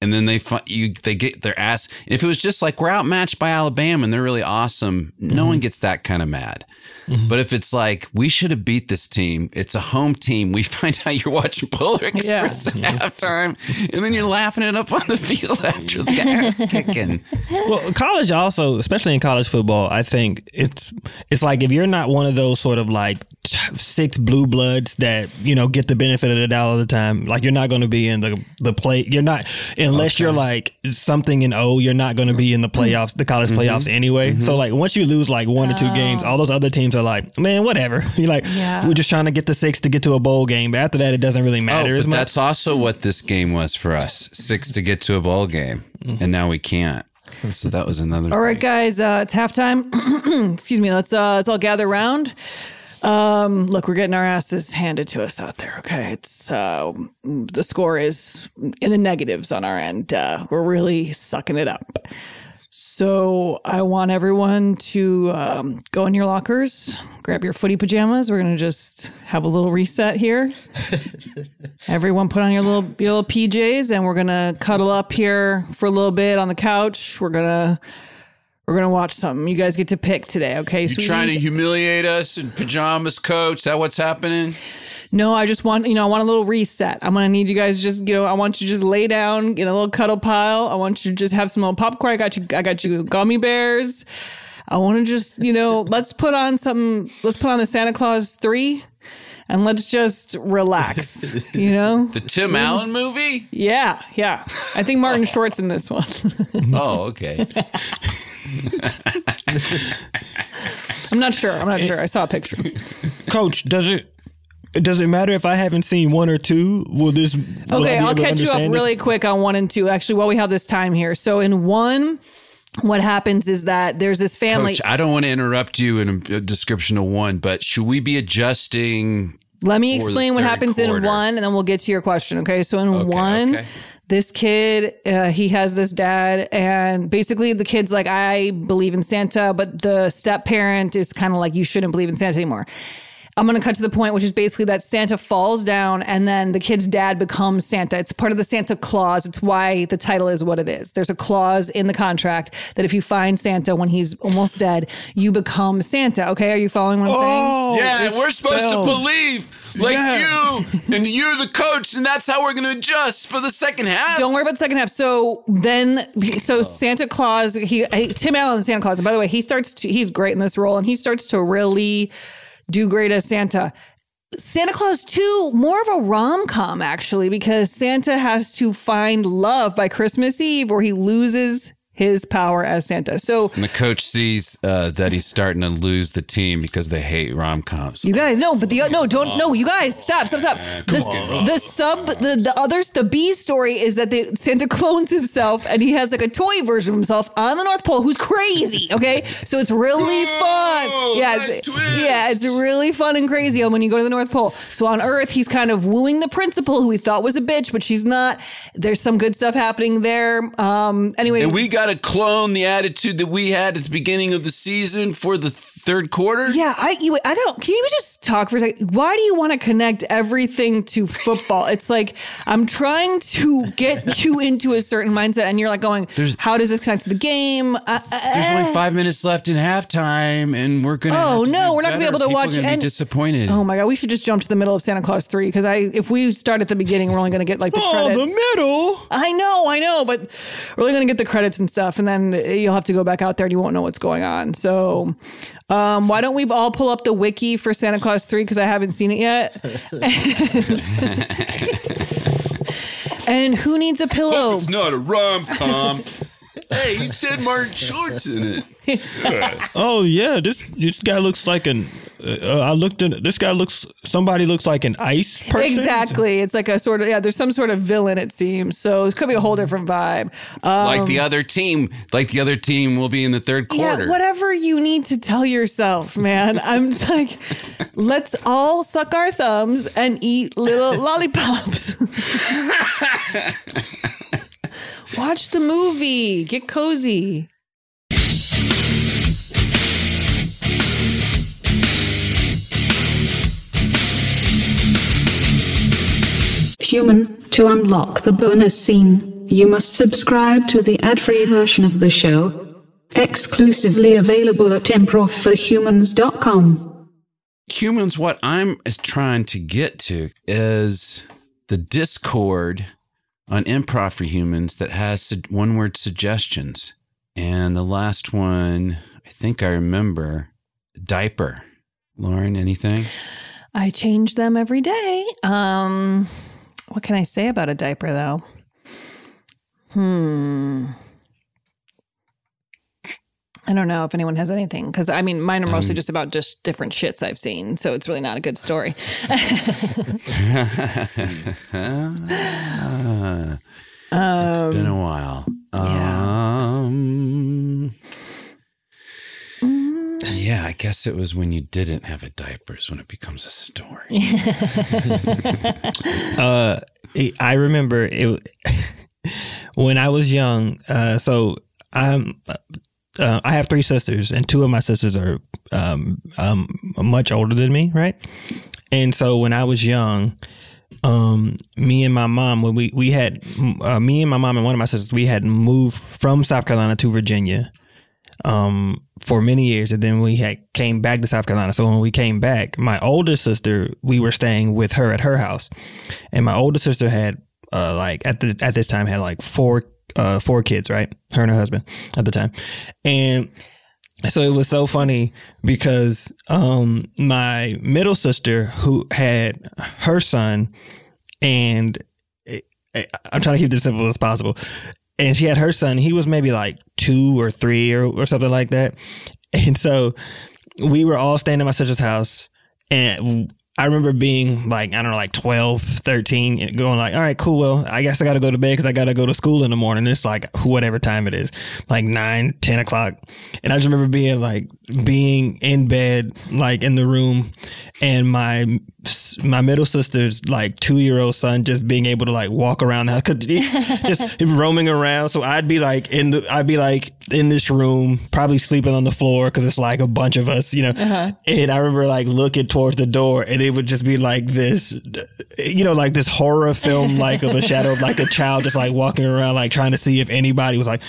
Speaker 3: and then they you they get their ass. If it was just like we're outmatched by Alabama and they're really awesome, no one mm-hmm. gets that kind of mad. Mm-hmm. But if it's like we should have beat this team, it's a home team. We find out you're watching Polar Express at halftime, and then you're laughing it up on the field after the ass kicking.
Speaker 6: well, college also, especially in college football, I think it's it's like if you're not one of those sort of like six blue bloods that you know get the benefit of the doubt all the time, like you're not going to be in the the play. You're not unless you're like something in O. You're not going to be in the playoffs, the college playoffs anyway. So like once you lose like one or two games, all those other teams are like, man, whatever. You're like,
Speaker 5: Yeah.
Speaker 6: we're just trying to get the six to get to a bowl game. But after that, it doesn't really matter
Speaker 3: oh,
Speaker 6: as much.
Speaker 3: that's also what this game was for us: six to get to a bowl game, and now we can't. So that was another.
Speaker 5: All right,
Speaker 3: thing.
Speaker 5: guys, uh, it's halftime. Excuse me. Let's uh, let's all gather around. Um, look, we're getting our asses handed to us out there. Okay, it's uh, the score is in the negatives on our end. Uh, we're really sucking it up. So I want everyone to um, go in your lockers, grab your footy pajamas. We're gonna just have a little reset here. Everyone put on your little your little PJs, and we're gonna cuddle up here for a little bit on the couch. We're gonna we're gonna watch something. You guys get to pick today, okay?
Speaker 3: So
Speaker 5: You
Speaker 3: trying to humiliate us in pajamas, coach? Is that what's happening?
Speaker 5: No, I just want, you know, I want a little reset. I'm gonna need you guys just, you know, I want you to just lay down, get a little cuddle pile. I want you to just have some little popcorn. I got you, I got you gummy bears. I want to just, you know, let's put on some, let's put on the Santa Claus three, and let's just relax. You know?
Speaker 3: The Tim Allen movie?
Speaker 5: Yeah, yeah. I think Martin oh. Short's in this one.
Speaker 3: Oh, okay.
Speaker 5: I'm not sure. I'm not sure. I saw a picture.
Speaker 6: Coach, does it does it matter if I haven't seen one or two? Will this will
Speaker 5: Okay, I'll catch you up
Speaker 6: this?
Speaker 5: really quick on one and two. Actually, while we have this time here. So in one, what happens is that there's this family.
Speaker 3: Coach, I don't want to interrupt you in a, description of one, but should we be adjusting?
Speaker 5: Let me explain what happens in one, and then we'll get to your question. Okay, so in
Speaker 3: Okay,
Speaker 5: one.
Speaker 3: okay.
Speaker 5: This kid, uh, he has this dad, and basically the kid's like, I believe in Santa, but the step parent is kind of like, you shouldn't believe in Santa anymore. I'm going to cut to the point, which is basically that Santa falls down and then the kid's dad becomes Santa. It's part of the Santa clause. It's why the title is what it is. There's a clause in the contract that if you find Santa when he's almost dead, you become Santa. Okay. Are you following what I'm saying?
Speaker 6: Oh,
Speaker 3: Yeah, and
Speaker 6: it's
Speaker 3: we're supposed
Speaker 6: spelled.
Speaker 3: to believe like
Speaker 6: Yeah.
Speaker 3: you, and you're the coach, and that's how we're going to adjust for the second half.
Speaker 5: Don't worry about the second half. So then, so oh. Santa Claus, he, he Tim Allen, Santa Claus, and by the way, he starts to, he's great in this role, and he starts to really do great as Santa. Santa Claus 2, more of a rom com actually, because Santa has to find love by Christmas Eve, or he loses his power as Santa. So
Speaker 3: And the coach sees uh, that he's starting to lose the team because they hate rom coms.
Speaker 5: You guys, no, but the no, don't no, you guys, stop, stop, stop. The, the sub, the the others, the B story is that the Santa clones himself, and he has like a toy version of himself on the North Pole, who's crazy. Okay, so it's really fun. Yeah,
Speaker 3: nice
Speaker 5: it's,
Speaker 3: twist.
Speaker 5: yeah, it's really fun and crazy when you go to the North Pole. So on Earth, he's kind of wooing the principal, who he thought was a bitch, but she's not. There's some good stuff happening there. Um, anyway,
Speaker 3: And we got to clone the attitude that we had at the beginning of the season for the third quarter.
Speaker 5: Yeah, I you, I don't. Can you just talk for a second? Why do you want to connect everything to football? It's like I'm trying to get you into a certain mindset, and you're like going, "How does this connect to the game?" Uh, uh,
Speaker 3: There's only five minutes left in halftime, and we're gonna.
Speaker 5: Oh, no, we're not gonna be able to
Speaker 3: People
Speaker 5: watch
Speaker 3: gonna
Speaker 5: and-
Speaker 3: Be disappointed.
Speaker 5: Oh my god, we should just jump to the middle of Santa Claus three because I if we start at the beginning, we're only going to get like the
Speaker 6: Oh,
Speaker 5: credits.
Speaker 6: the middle.
Speaker 5: I know, I know, but we're only going to get the credits and stuff, and then you'll have to go back out there and you won't know what's going on. So, um, why don't we all pull up the wiki for Santa Claus 3 because I haven't seen it yet? and who needs a pillow?
Speaker 3: It's not a rom com. Hey, you said Martin Short's in it.
Speaker 6: Oh yeah, this this guy looks like an. Uh, I looked at this guy looks. Somebody looks like an ice person.
Speaker 5: Exactly. It's like a sort of yeah. There's some sort of villain. It seems so. It could be a whole different vibe. Um,
Speaker 3: like the other team, like the other team will be in the third quarter.
Speaker 5: Yeah, whatever you need to tell yourself, man. I'm just like, let's all suck our thumbs and eat little lollipops. Watch the movie. Get cozy.
Speaker 7: Human, to unlock the bonus scene, you must subscribe to the ad-free version of the show. Exclusively available at improv4humans.com.
Speaker 3: humans what i'm trying to get to is the discord on improv for humans that has one word suggestions and the last one i think i remember diaper lauren anything
Speaker 5: I change them every day. Um, what can I say about a diaper though? Hmm. I don't know if anyone has anything because I mean mine are mostly just about just different shits I've seen, so it's really not a good story.
Speaker 3: it's been a while um yeah i guess it was when you didn't have a diapers when it becomes a story
Speaker 6: Uh, I remember it when I was young. Uh, so I'm. Uh, I have three sisters, and two of my sisters are um, um, much older than me, right? And so when I was young, um, me and my mom, when we we had uh, me and my mom and one of my sisters, we had moved from South Carolina to Virginia um, for many years, and then we had came back to South Carolina. So when we came back, my older sister, we were staying with her at her house, and my older sister had uh, like at the at this time had like four uh, four kids, right? Her and her husband at the time, and so it was so funny because um my middle sister who had her son and it, it- I'm trying to keep this as simple as possible. And she had her son. He was maybe like 2 or 3 or, or something like that. And so we were all staying at my sister's house and I remember being like, I don't know, like 12, 13, and going like, all right, cool. Well, I guess I got to go to bed because I got to go to school in the morning. It's like whatever time it is, like 9, 10 o'clock. And I just remember being like, being in bed, like in the room, and my my middle sister's like two year old son just being able to like walk around the house, 'cause he- just roaming around. So I'd be like in the, I'd be like in this room, probably sleeping on the floor because it's like a bunch of us, you know. Uh-huh. And I remember like looking towards the door, and it would just be like this, you know, like this horror film, like of a shadow of like a child just like walking around, like trying to see if anybody was like,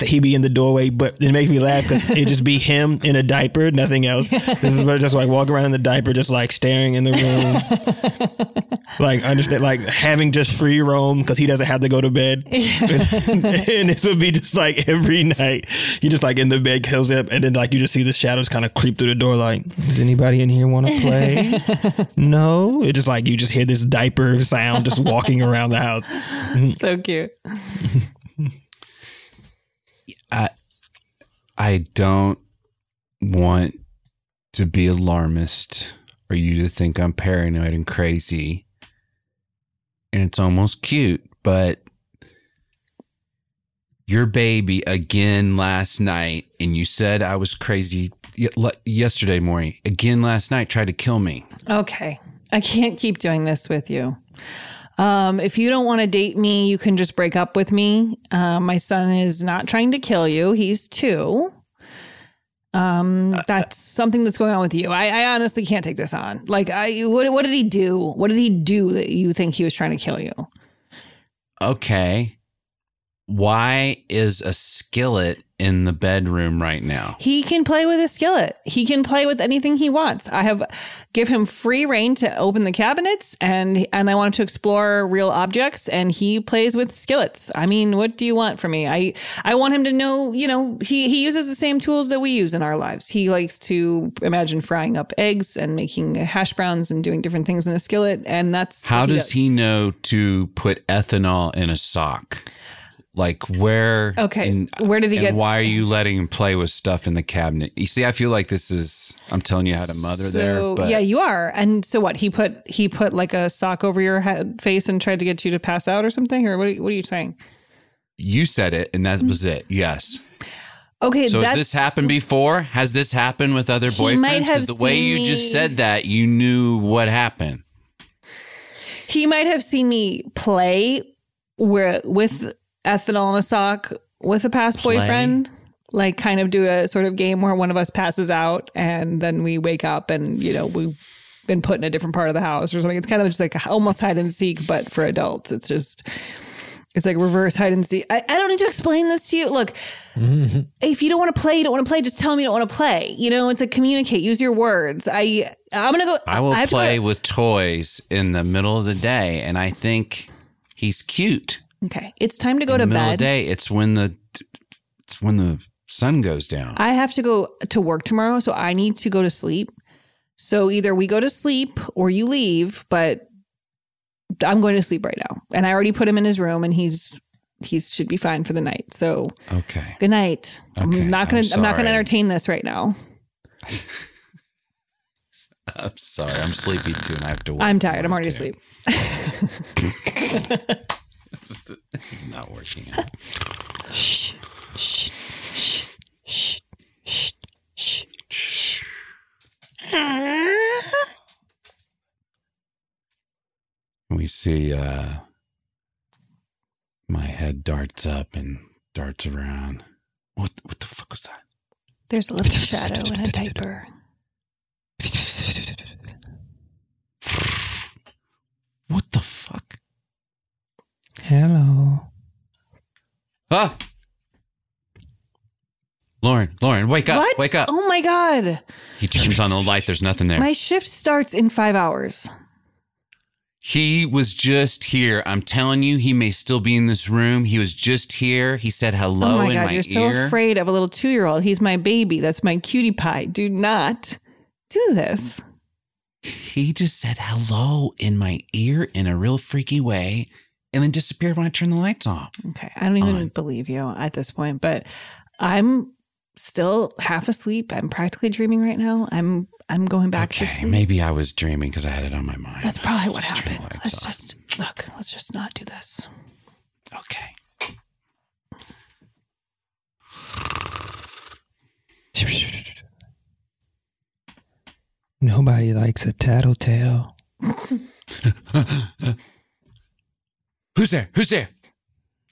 Speaker 6: he'd be in the doorway. But it makes me laugh because it just be him in a diaper, nothing else. This is just like walking around in the diaper, just like staring in the room, like understand, like having just free roam because he doesn't have to go to bed. and this would be just like every night, you just like in the bed, kills up, and then like you just see the shadows kind of creep through the door. Like, does anybody in here want to play? no, it just like you just hear this diaper sound just walking around the house.
Speaker 5: so cute.
Speaker 3: I I don't want to be alarmist or you to think I'm paranoid and crazy. And it's almost cute, but your baby again last night, and you said I was crazy ye- yesterday morning. Again last night, tried to kill me.
Speaker 5: Okay. I can't keep doing this with you. Um, if you don't want to date me, you can just break up with me. Uh, my son is not trying to kill you. He's two. Um, that's something that's going on with you. I, I honestly can't take this on. Like, I what what did he do? What did he do that you think he was trying to kill you?
Speaker 3: Okay. Why is a skillet in the bedroom right now?
Speaker 5: He can play with a skillet. He can play with anything he wants. I have give him free reign to open the cabinets and and I want him to explore real objects and he plays with skillets. I mean, what do you want from me? I I want him to know, you know, he he uses the same tools that we use in our lives. He likes to imagine frying up eggs and making hash browns and doing different things in a skillet and that's
Speaker 3: How
Speaker 5: what
Speaker 3: does he know to put ethanol in a sock? Like where?
Speaker 5: Okay,
Speaker 3: and-
Speaker 5: where did he
Speaker 3: and
Speaker 5: get-
Speaker 3: Why are you letting him play with stuff in the cabinet? You see, I feel like this is. I'm telling you how to mother there.
Speaker 5: So
Speaker 3: But
Speaker 5: yeah, you are. And so what? He put he put like a sock over your head face and tried to get you to pass out or something. Or what? Are you, what are you saying?
Speaker 3: you said it, and that mm. was it. Yes.
Speaker 5: Okay,
Speaker 3: So has this happened before? Has this happened with other boyfriends? Because the way you just said that, you knew what happened.
Speaker 5: he might have seen me play where with ethanol in a sock with a past
Speaker 3: Play?
Speaker 5: boyfriend. Like kind of do a sort of game where one of us passes out and then we wake up and you know we've been put in a different part of the house or something. It's kind of just like almost hide and seek, but for adults. It's just it's like reverse hide and seek. I, I don't need to explain this to you. Look, if you don't want to play, you don't want to play. Just tell me you don't want to play. You know, it's like communicate. Use your words. I I'm gonna go.
Speaker 3: I will
Speaker 5: have to go-
Speaker 3: play with toys in the middle of the day, and I think he's cute.
Speaker 5: Okay, it's time to go to bed.
Speaker 3: of day. It's when the it's when the sun goes down.
Speaker 5: I have to go to work tomorrow, so I need to go to sleep. So either we go to sleep or you leave, but I'm going to sleep right now. And I already put him in his room and he's he should be fine for the night. So
Speaker 3: okay.
Speaker 5: good night.
Speaker 3: Okay,
Speaker 5: I'm not gonna
Speaker 3: I'm
Speaker 5: I'm, not gonna
Speaker 3: sorry.
Speaker 5: entertain this right now.
Speaker 3: I'm sorry. I'm sleepy too, and I have to. Work
Speaker 5: I'm tired. I'm
Speaker 3: tomorrow,
Speaker 5: already
Speaker 3: too.
Speaker 5: asleep.
Speaker 3: This is, not working. out. We see uh, my head darts up and darts around. What what the fuck was that?
Speaker 5: There's a little shadow and a diaper.
Speaker 3: What the fuck?
Speaker 6: Hello.
Speaker 3: Ah! Lauren, Lauren, wake up!
Speaker 5: what?
Speaker 3: Wake up!
Speaker 5: Oh my god.
Speaker 3: He turns on the light. There's nothing there.
Speaker 5: My shift starts in five hours.
Speaker 3: He was just here. I'm telling you, he may still be in this room. He was just here. He said hello
Speaker 5: oh my
Speaker 3: in
Speaker 5: god,
Speaker 3: my
Speaker 5: you're so
Speaker 3: ear.
Speaker 5: afraid of a little two year old. He's my baby. That's my cutie pie. Do not do this.
Speaker 3: He just said hello in my ear in a real freaky way and then disappeared when I turned the lights off.
Speaker 5: Okay. I don't even
Speaker 3: On.
Speaker 5: believe you at this point, but I'm still half asleep. I'm practically dreaming right now. I'm I'm going back to
Speaker 3: Okay,
Speaker 5: sleep.
Speaker 3: maybe I was dreaming because I had it on my mind.
Speaker 5: That's probably what
Speaker 3: Just
Speaker 5: happened. Let's
Speaker 3: off.
Speaker 5: just look, let's just not do this.
Speaker 3: Okay.
Speaker 6: Nobody likes a tattletale.
Speaker 3: Who's there? Who's there?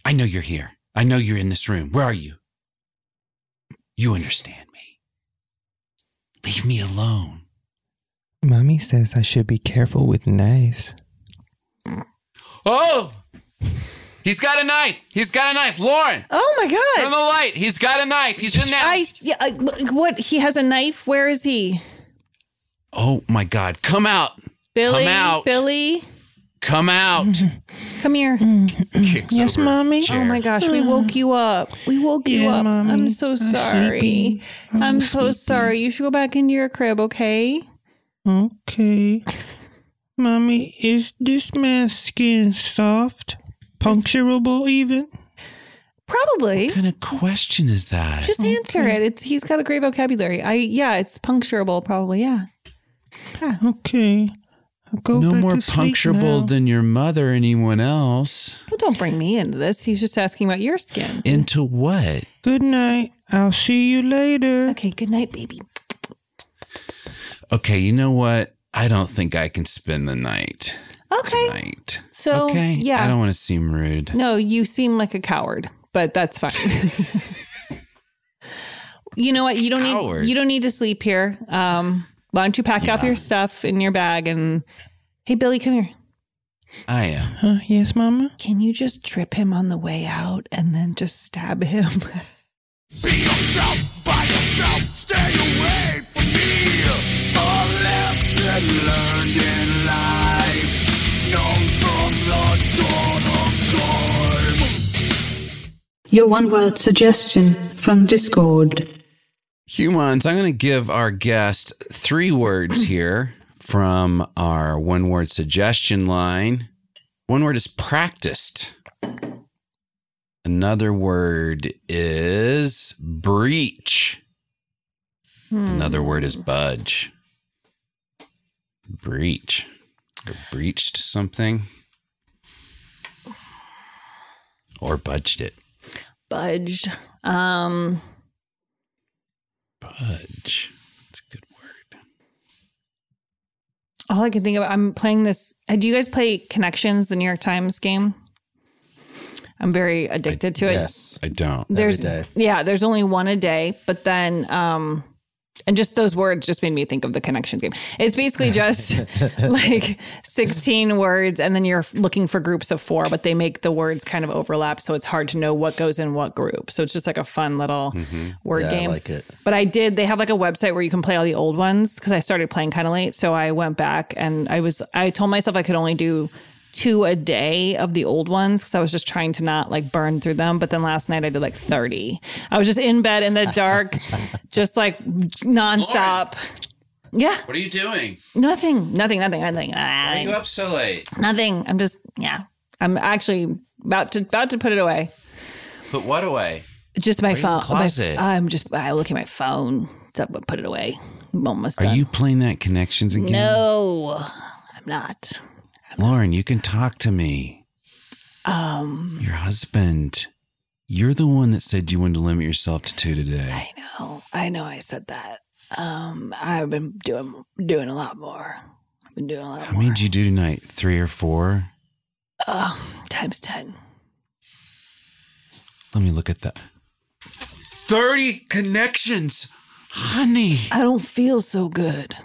Speaker 3: I know you're here. I know you're in this room. Where are you? You understand me. Leave me alone.
Speaker 6: Mommy says I should be careful with knives.
Speaker 3: Oh! He's got a knife. He's got a knife. Lauren,
Speaker 5: Oh my god.
Speaker 3: turn the light. He's got a knife. He's in there.
Speaker 5: I yeah, I- what he has a knife. Where is he?
Speaker 3: Oh my God. Come out.
Speaker 5: Billy.
Speaker 3: Come out.
Speaker 5: Billy,
Speaker 3: Come out.
Speaker 5: come here.
Speaker 3: Kicks
Speaker 6: Yes,
Speaker 3: over
Speaker 6: Mommy?
Speaker 3: chair.
Speaker 5: Oh my gosh, we woke you up. We woke you
Speaker 6: Yeah,
Speaker 5: up.
Speaker 6: Mommy.
Speaker 5: I'm so
Speaker 6: I'm
Speaker 5: sorry.
Speaker 6: sleepy. I'm
Speaker 5: I'm so
Speaker 6: sleepy.
Speaker 5: sorry. You should go back into your crib, okay?
Speaker 6: Okay. Mommy, is this man's skin soft? Puncturable even?
Speaker 5: Probably.
Speaker 3: What kind of question is that?
Speaker 5: Just answer it. It's he's got a great vocabulary. I yeah, it's puncturable probably. Yeah.
Speaker 6: Okay. I'll go
Speaker 3: no
Speaker 6: back
Speaker 3: more
Speaker 6: to sleep
Speaker 3: puncturable
Speaker 6: now.
Speaker 3: than your mother or anyone else.
Speaker 5: Well, don't bring me into this. He's just asking about your skin.
Speaker 3: Into what?
Speaker 6: Good night. I'll see you later.
Speaker 5: Okay. Good night, baby.
Speaker 3: Okay, you know what? I don't think I can spend the night
Speaker 5: Okay.
Speaker 3: tonight.
Speaker 5: So,
Speaker 3: okay,
Speaker 5: yeah.
Speaker 3: I don't want to seem rude.
Speaker 5: No, you seem like a coward, but that's fine. you know what? You don't
Speaker 3: Coward?
Speaker 5: need you don't need to sleep here. Um, why don't you pack up your stuff in your bag and hey Billy, come here.
Speaker 3: I am.
Speaker 6: Huh, yes, Mama?
Speaker 5: Can you just trip him on the way out and then just stab him?
Speaker 11: Be yourself by yourself. Stay away from me. A lesson learned in life. Known from the dawn of time.
Speaker 7: Your one word suggestion from Discord.
Speaker 3: Humans, I'm going to give our guest three words here from our one word suggestion line. One word is practiced. Another word is breach. Another word is budge. Breach. Or breached something. Or budged it.
Speaker 5: Budged. Um,
Speaker 3: Budge. That's a good word.
Speaker 5: all I can think of, I'm playing this. uh, Do you guys play Connections, the New York Times game? I'm very addicted to it.
Speaker 4: Yes.
Speaker 3: I don't.
Speaker 5: There's
Speaker 4: day.
Speaker 5: yeah, there's only one a day, but then um and just those words just made me think of the connections game. It's basically just like 16 words and then you're looking for groups of 4, but they make the words kind of overlap so it's hard to know what goes in what group. So it's just like a fun little mm-hmm. word
Speaker 4: Yeah, I
Speaker 5: game.
Speaker 4: like it.
Speaker 5: But I did they have like a website where you can play all the old ones cuz I started playing kind of late, so I went back and I was I told myself I could only do two a day of the old ones because I was just trying to not like burn through them. But then last night I did like 30. I was just in bed in the dark, just like nonstop. Yeah,
Speaker 3: What are you doing?
Speaker 5: nothing, nothing, nothing, nothing,
Speaker 3: Why are you up so late?
Speaker 5: nothing. I'm just, yeah, I'm actually about to about to put it away.
Speaker 3: Put what away?
Speaker 5: Just my phone. my-
Speaker 3: closet?
Speaker 5: I'm just I look at my phone. So gonna put it away. I'm almost
Speaker 3: Are
Speaker 5: done.
Speaker 3: you playing that connections again?
Speaker 5: No, I'm not.
Speaker 3: Lauren, you can talk to me.
Speaker 5: Um,
Speaker 3: Your husband. You're the one that said you wanted to limit yourself to two today.
Speaker 5: I know. I know. I said that. Um, I've been doing doing a lot more. I've been doing a lot more.
Speaker 3: How
Speaker 5: more.
Speaker 3: many did you do tonight? Three or four?
Speaker 5: Uh, times ten.
Speaker 3: Let me look at that. 30 connections. Honey.
Speaker 5: I don't feel so good.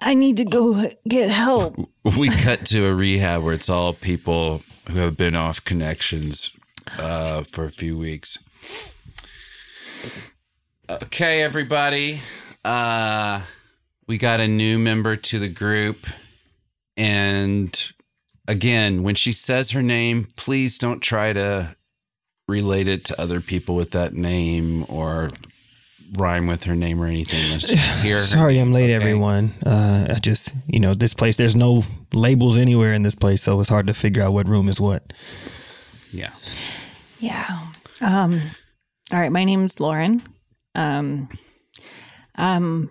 Speaker 5: I need to go get help.
Speaker 3: We cut to a rehab where it's all people who have been off connections uh, for a few weeks. Okay, everybody. Uh, we got a new member to the group. And again, when she says her name, please don't try to relate it to other people with that name or rhyme with her name or anything. Let's just hear her.
Speaker 6: Sorry, I'm late,
Speaker 3: Okay.
Speaker 6: everyone. Uh, I just, you know, this place. There's no labels anywhere in this place, so it's hard to figure out what room is what.
Speaker 3: Yeah.
Speaker 5: Yeah. Um. All right. My name's Lauren. Um. Um.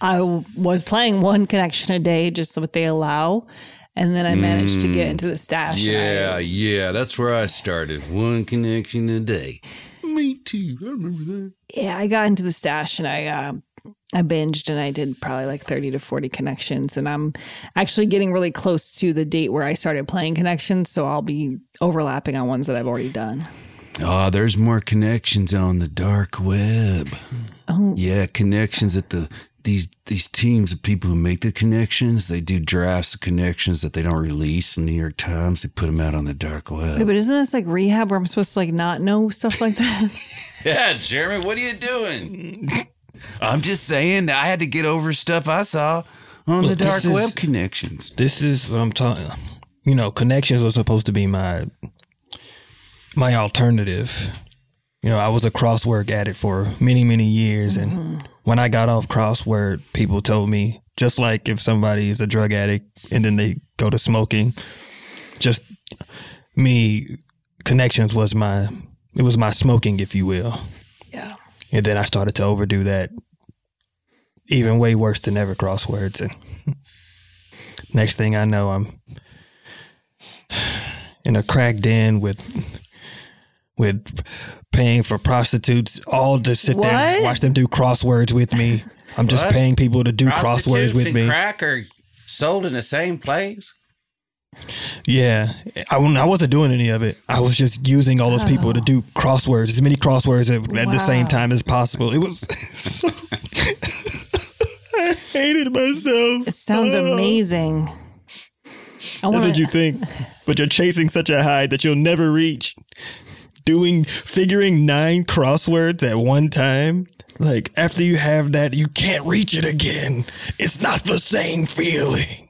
Speaker 5: I w- was playing one connection a day, just what they allow, and then I managed to get into the stash. and I-
Speaker 3: Yeah, yeah, that's where I started. One connection a day. Me too. I remember that.
Speaker 5: yeah, I got into the stash and I uh, I binged and I did probably like 30 to 40 connections and I'm actually getting really close to the date where I started playing connections so I'll be overlapping on ones that I've already done.
Speaker 3: Oh, there's more connections on the dark web.
Speaker 5: Oh.
Speaker 3: Yeah, connections at the these these teams of people who make the connections. They do drafts of connections that they don't release in the New York Times. They put them out on the dark
Speaker 5: Wait,
Speaker 3: web.
Speaker 5: but isn't this like rehab where I'm supposed to like not know stuff like that?
Speaker 3: Yeah, Jeremy, what are you doing? I'm just saying I had to get over stuff I saw on the
Speaker 6: Look, this
Speaker 3: dark
Speaker 6: is-
Speaker 3: web connections.
Speaker 6: This is what I'm talking. You know, connections was supposed to be my my alternative. You know, I was a crossword addict for many, many years, and mm-hmm. when I got off crossword, people told me just like if somebody is a drug addict and then they go to smoking, just me connections was my it was my smoking, if you will.
Speaker 5: yeah.
Speaker 6: And then I started to overdo that, even way worse than ever crosswords. And next thing I know, I'm in a crack den with with paying for prostitutes all to sit there and watch them do crosswords with me. I'm just
Speaker 3: What?
Speaker 6: paying people to do crosswords
Speaker 3: Prostitutes
Speaker 6: with
Speaker 3: and
Speaker 6: me.
Speaker 3: crack are sold in the same place.
Speaker 6: Yeah, I, I wasn't doing any of it. I was just using all those people to oh. do crosswords, as many crosswords at, at the same time as possible. It was. I hated myself.
Speaker 5: It sounds
Speaker 6: Oh.
Speaker 5: amazing. I
Speaker 6: That's what you think, but you're chasing such a high that you'll never reach. Doing figuring nine crosswords at one time. Like after you have that, you can't reach it again. It's not the same feeling.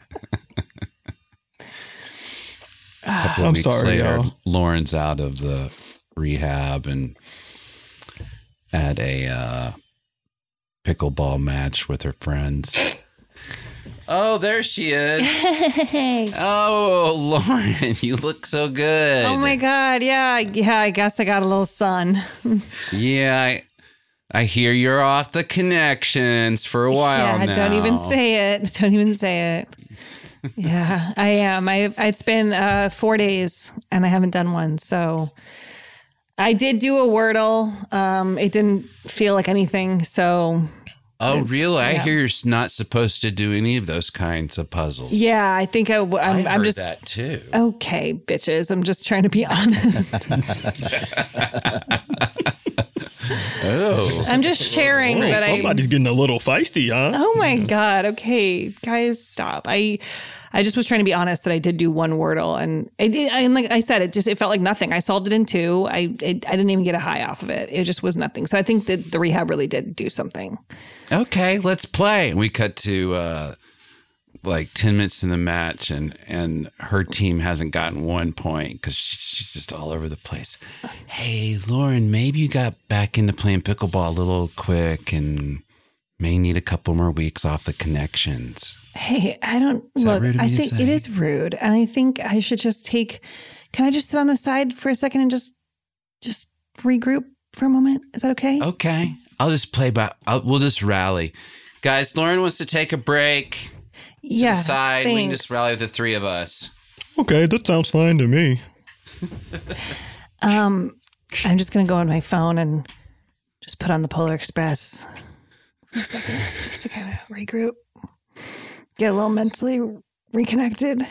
Speaker 3: couple of
Speaker 6: I'm
Speaker 3: weeks
Speaker 6: sorry,
Speaker 3: later,
Speaker 6: y'all.
Speaker 3: Lauren's out of the rehab and at a uh, pickleball match with her friends. Oh, there she is. oh, Lauren, you look so good.
Speaker 5: Oh my god, yeah, yeah. I guess I got a little sun.
Speaker 3: Yeah, I, I hear you're off the connections for a while
Speaker 5: yeah,
Speaker 3: now.
Speaker 5: don't even say it. Don't even say it. yeah, I am. I it's been uh, four days and I haven't done one. So I did do a Wordle. Um, it didn't feel like anything. So
Speaker 3: Oh, really? I hear you're not supposed to do any of those kinds of puzzles.
Speaker 5: yeah, I think I, w-
Speaker 3: I
Speaker 5: I'm, I'm just
Speaker 3: that too.
Speaker 5: okay, bitches. I'm just trying to be honest.
Speaker 3: Oh,
Speaker 5: I'm just sharing
Speaker 6: Oh,
Speaker 5: that I.
Speaker 6: somebody's getting a little feisty, huh?
Speaker 5: Oh my god. Okay, guys, stop. I I just was trying to be honest that I did do one Wordle, and and like I said, it just it felt like nothing. I solved it in two. I it, I didn't even get a high off of it. It just was nothing. So I think that the rehab really did do something.
Speaker 3: okay, let's play. We cut to uh, like ten minutes in the match, and and her team hasn't gotten one point because she's just all over the place. Hey, Lauren, maybe you got back into playing pickleball a little quick, and may need a couple more weeks off the connections.
Speaker 5: Hey, I don't
Speaker 3: Is
Speaker 5: look. I think it is rude, and I think I should just take. Can I just sit on the side for a second and just just regroup for a moment? Is that okay?
Speaker 3: Okay, I'll just play by. I'll, we'll just rally, guys. Lauren wants to take a break. To
Speaker 5: yeah.
Speaker 3: the side. We can just rally the three of us.
Speaker 6: Okay, that sounds fine to me.
Speaker 5: Um, I'm just gonna go on my phone and just put on the Polar Express for a second, just to kind of regroup, get a little mentally reconnected.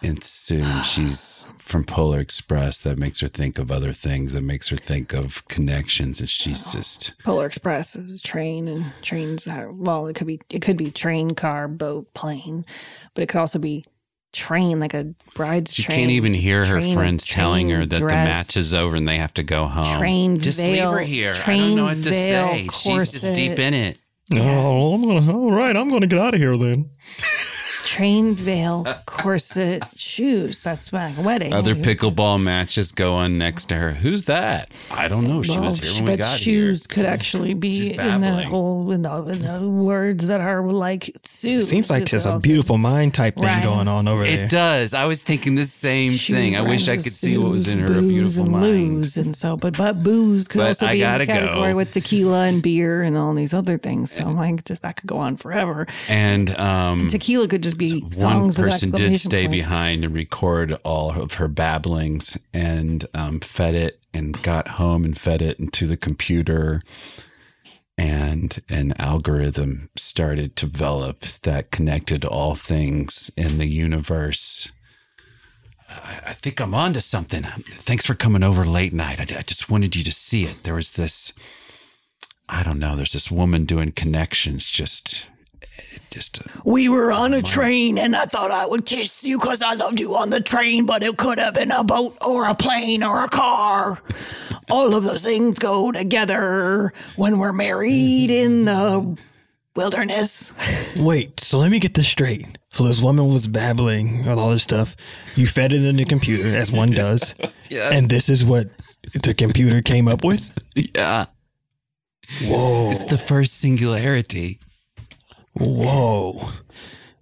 Speaker 3: And soon she's from Polar Express. That makes her think of other things. That makes her think of connections. And she's oh, just
Speaker 5: Polar Express is a train, and trains are well, it could be it could be train, car, boat, plane, but it could also be train, like a bride's
Speaker 3: she
Speaker 5: train.
Speaker 3: can't even hear her
Speaker 5: train-
Speaker 3: friends telling her
Speaker 5: train
Speaker 3: that the match is over and they have to go home.
Speaker 5: Train
Speaker 3: just
Speaker 5: veil,
Speaker 3: leave her here. I
Speaker 5: train
Speaker 3: don't know what to
Speaker 5: veil,
Speaker 3: say. She's just deep in it.
Speaker 6: Oh, I'm gonna, all right, I'm going to get out of here then.
Speaker 5: Train veil, corset, shoes. That's my wedding.
Speaker 3: Other pickleball matches go on next to her. Who's that? I don't know. She
Speaker 5: Well,
Speaker 3: was here when
Speaker 5: but
Speaker 3: we got
Speaker 5: shoes
Speaker 3: here.
Speaker 5: could actually be in the
Speaker 3: babbling.
Speaker 5: whole in the, in the words that are like suits.
Speaker 6: Seems like
Speaker 5: It's
Speaker 6: just a
Speaker 5: also-
Speaker 6: beautiful mind type thing
Speaker 5: Right.
Speaker 6: going on over there.
Speaker 3: It does. I was thinking the same thing. I wish I could
Speaker 5: with
Speaker 3: see what was in her
Speaker 5: booze
Speaker 3: beautiful
Speaker 5: and
Speaker 3: mind.
Speaker 5: lose, and so, but but booze could
Speaker 3: But
Speaker 5: also
Speaker 3: I
Speaker 5: be in
Speaker 3: gotta
Speaker 5: the category
Speaker 3: go.
Speaker 5: with tequila and beer and all these other things. So I'm like, just that could go on forever.
Speaker 3: And um,
Speaker 5: Tequila could just be
Speaker 3: one
Speaker 5: songs an
Speaker 3: person did stay
Speaker 5: point.
Speaker 3: behind and record all of her babblings and um, fed it and got home and fed it into the computer. And an algorithm started to develop that connected all things in the universe. I, I think i'm on to something. Thanks for coming over late night. I, I just wanted you to see it. There was this i don't know there's this woman doing connections just just uh,
Speaker 12: We were on a train and I thought I would kiss you because I loved you on the train, but it could have been a boat or a plane or a car. All of those things go together when we're married in the wilderness.
Speaker 6: Wait, so let me get this straight. So this woman was babbling and all this stuff. You fed it in the computer, as one does.
Speaker 3: Yeah.
Speaker 6: And this is what the computer came up with?
Speaker 3: Yeah.
Speaker 6: Whoa.
Speaker 3: It's the first singularity.
Speaker 6: Whoa.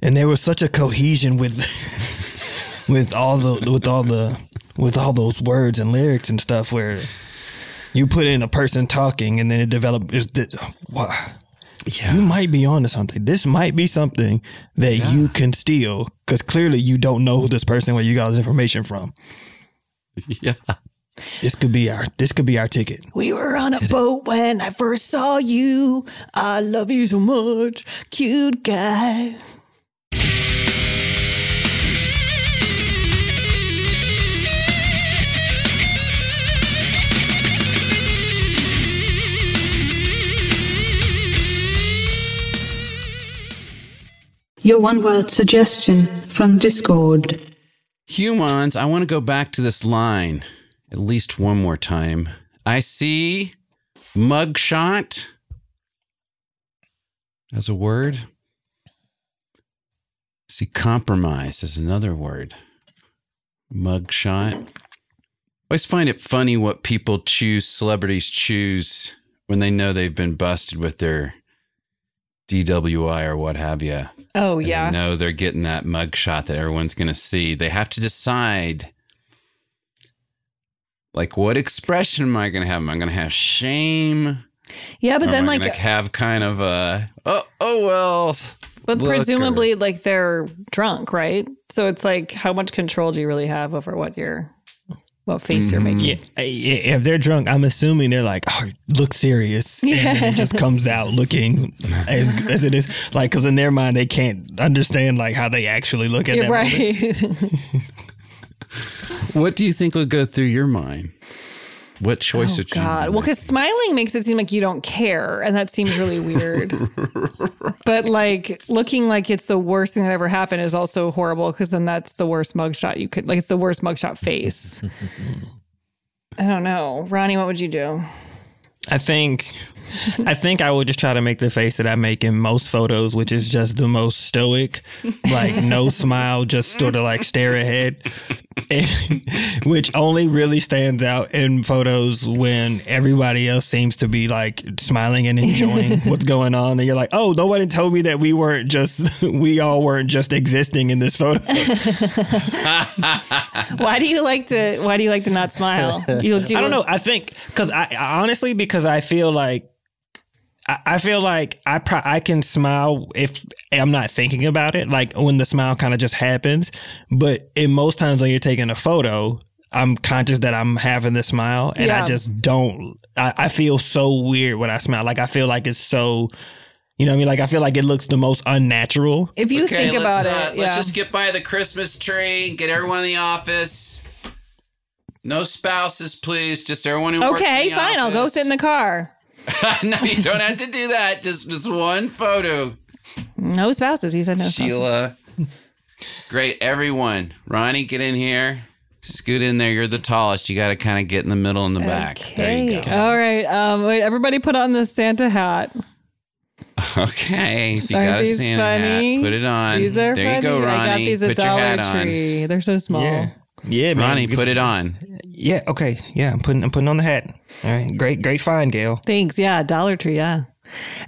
Speaker 6: And there was such a cohesion with with all the with all the with all those words and lyrics and stuff where you put in a person talking and then it developed is that wow.
Speaker 3: Yeah.
Speaker 6: You might be onto something. This might be something that you can steal because clearly you don't know who this person where you got this information from.
Speaker 3: Yeah.
Speaker 6: This could be our this could be our ticket.
Speaker 12: We were on a boat when I first saw you. I love you so much, cute guy.
Speaker 7: Your one word suggestion from Discord.
Speaker 3: Humans, I want to go back to this line at least one more time. I see mugshot as a word. I see compromise as another word. Mugshot. I always find it funny what people choose, celebrities choose when they know they've been busted with their DWI or what have you.
Speaker 5: Oh yeah.
Speaker 3: they know they're getting that mugshot that everyone's going to see. They have to decide like what expression am I going to have? Am I going to have shame?
Speaker 5: Yeah, but
Speaker 3: Or
Speaker 5: then
Speaker 3: am I
Speaker 5: like
Speaker 3: have kind of a oh oh well.
Speaker 5: But
Speaker 3: look, or-
Speaker 5: presumably, like they're drunk, right? So it's like, how much control do you really have over what you're, what face you're
Speaker 3: Mm-hmm.
Speaker 5: making?
Speaker 6: Yeah, yeah, if they're drunk, I'm assuming they're like, oh, look serious. And
Speaker 5: Yeah.
Speaker 6: it just comes out looking as as it is. Like, because in their mind, they can't understand like how they actually look at
Speaker 5: Yeah,
Speaker 6: that
Speaker 5: right.
Speaker 3: What do you think would go through your mind? What oh, choice
Speaker 5: oh
Speaker 3: would you?
Speaker 5: God. Well, because smiling makes it seem like you don't care, and that seems really weird. but like looking like it's the worst thing that ever happened is also horrible because then that's the worst mugshot you could like. It's the worst mugshot face. I don't know, Ronnie. What would you do?
Speaker 6: I think, I think I would just try to make the face that I make in most photos, which is just the most stoic, like no smile, just sort of like stare ahead, and, which only really stands out in photos when everybody else seems to be like smiling and enjoying what's going on, and you're like, oh, nobody told me that we weren't just, we all weren't just existing in this photo.
Speaker 5: Why do you like to? Why do you like to not smile? You'll do.
Speaker 6: I don't know. I think because I, I honestly because I feel like I, I feel like I pro- I can smile if I'm not thinking about it. Like when the smile kind of just happens. But in most times when you're taking a photo, I'm conscious that I'm having the smile, and
Speaker 5: Yeah.
Speaker 6: I just don't. I, I feel so weird when I smile. Like I feel like it's so. You know what I mean? Like I feel like it looks the most unnatural.
Speaker 5: If you
Speaker 3: Okay,
Speaker 5: think about
Speaker 3: uh,
Speaker 5: it,
Speaker 3: let's just get by the Christmas tree. Get everyone in the office. No spouses, please. Just everyone who works
Speaker 5: okay,
Speaker 3: in the
Speaker 5: fine. I'll go sit in the car.
Speaker 3: no, you don't have to do that. Just just one photo.
Speaker 5: No spouses. He said no spouses.
Speaker 3: Sheila. Great, everyone. Ronnie, get in here. Scoot in there. You're the tallest. You got to kind of get in the middle and the back. There you go.
Speaker 5: All right. Um, wait. Everybody, put on the Santa hat.
Speaker 3: Okay. If you
Speaker 5: Aren't
Speaker 3: got a
Speaker 5: these
Speaker 3: Santa
Speaker 5: funny?
Speaker 3: hat, put it on.
Speaker 5: These are
Speaker 3: there
Speaker 5: funny.
Speaker 3: you go, Ronnie.
Speaker 5: I got these at
Speaker 3: put your hat
Speaker 5: Dollar
Speaker 3: on.
Speaker 5: Tree. They're so small.
Speaker 6: Yeah. Yeah, man.
Speaker 3: Ronnie, put it on.
Speaker 6: Yeah. Okay. Yeah. I'm putting. I'm putting on the hat. All right. Great. Great find, Gail.
Speaker 5: Thanks. Yeah, Dollar Tree. Yeah.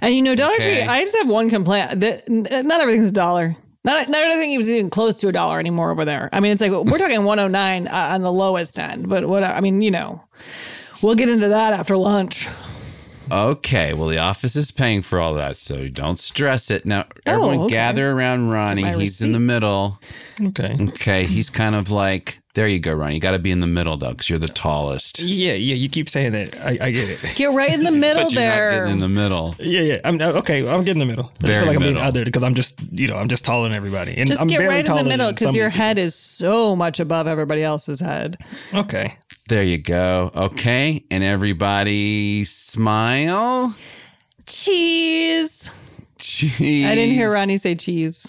Speaker 5: And you know, Dollar
Speaker 3: Okay.
Speaker 5: Tree. I just have one complaint. That not everything's a dollar. Not not everything is even close to a dollar anymore over there. I mean, it's like we're talking 109 uh, on the lowest end. But what I mean, you know, we'll get into that after lunch.
Speaker 3: Okay. Well, the office is paying for all that, so don't stress it. Now,
Speaker 5: Oh,
Speaker 3: everyone
Speaker 5: okay.
Speaker 3: gather around Ronnie.
Speaker 5: my
Speaker 3: He's in the middle.
Speaker 6: Okay.
Speaker 3: Okay. He's kind of like, there you go, Ronnie. You got to be in the middle, though, because you're the tallest.
Speaker 6: Yeah, yeah, you keep saying that. I, I get it.
Speaker 5: Get right in the middle
Speaker 3: But you're not
Speaker 5: there.
Speaker 3: getting in the middle.
Speaker 6: Yeah, yeah. I'm uh, okay. I'm getting in the middle. I just feel like I'm being
Speaker 3: middle.
Speaker 6: othered because I'm just, you know, I'm just taller than everybody, and
Speaker 5: just
Speaker 6: I'm
Speaker 5: get
Speaker 6: barely
Speaker 5: right in
Speaker 6: taller
Speaker 5: the middle because
Speaker 6: some
Speaker 5: your
Speaker 6: people.
Speaker 5: head is so much above everybody else's head.
Speaker 6: Okay.
Speaker 3: There you go. Okay. And everybody smile.
Speaker 5: Cheese.
Speaker 3: Cheese.
Speaker 5: I didn't hear Ronnie say cheese.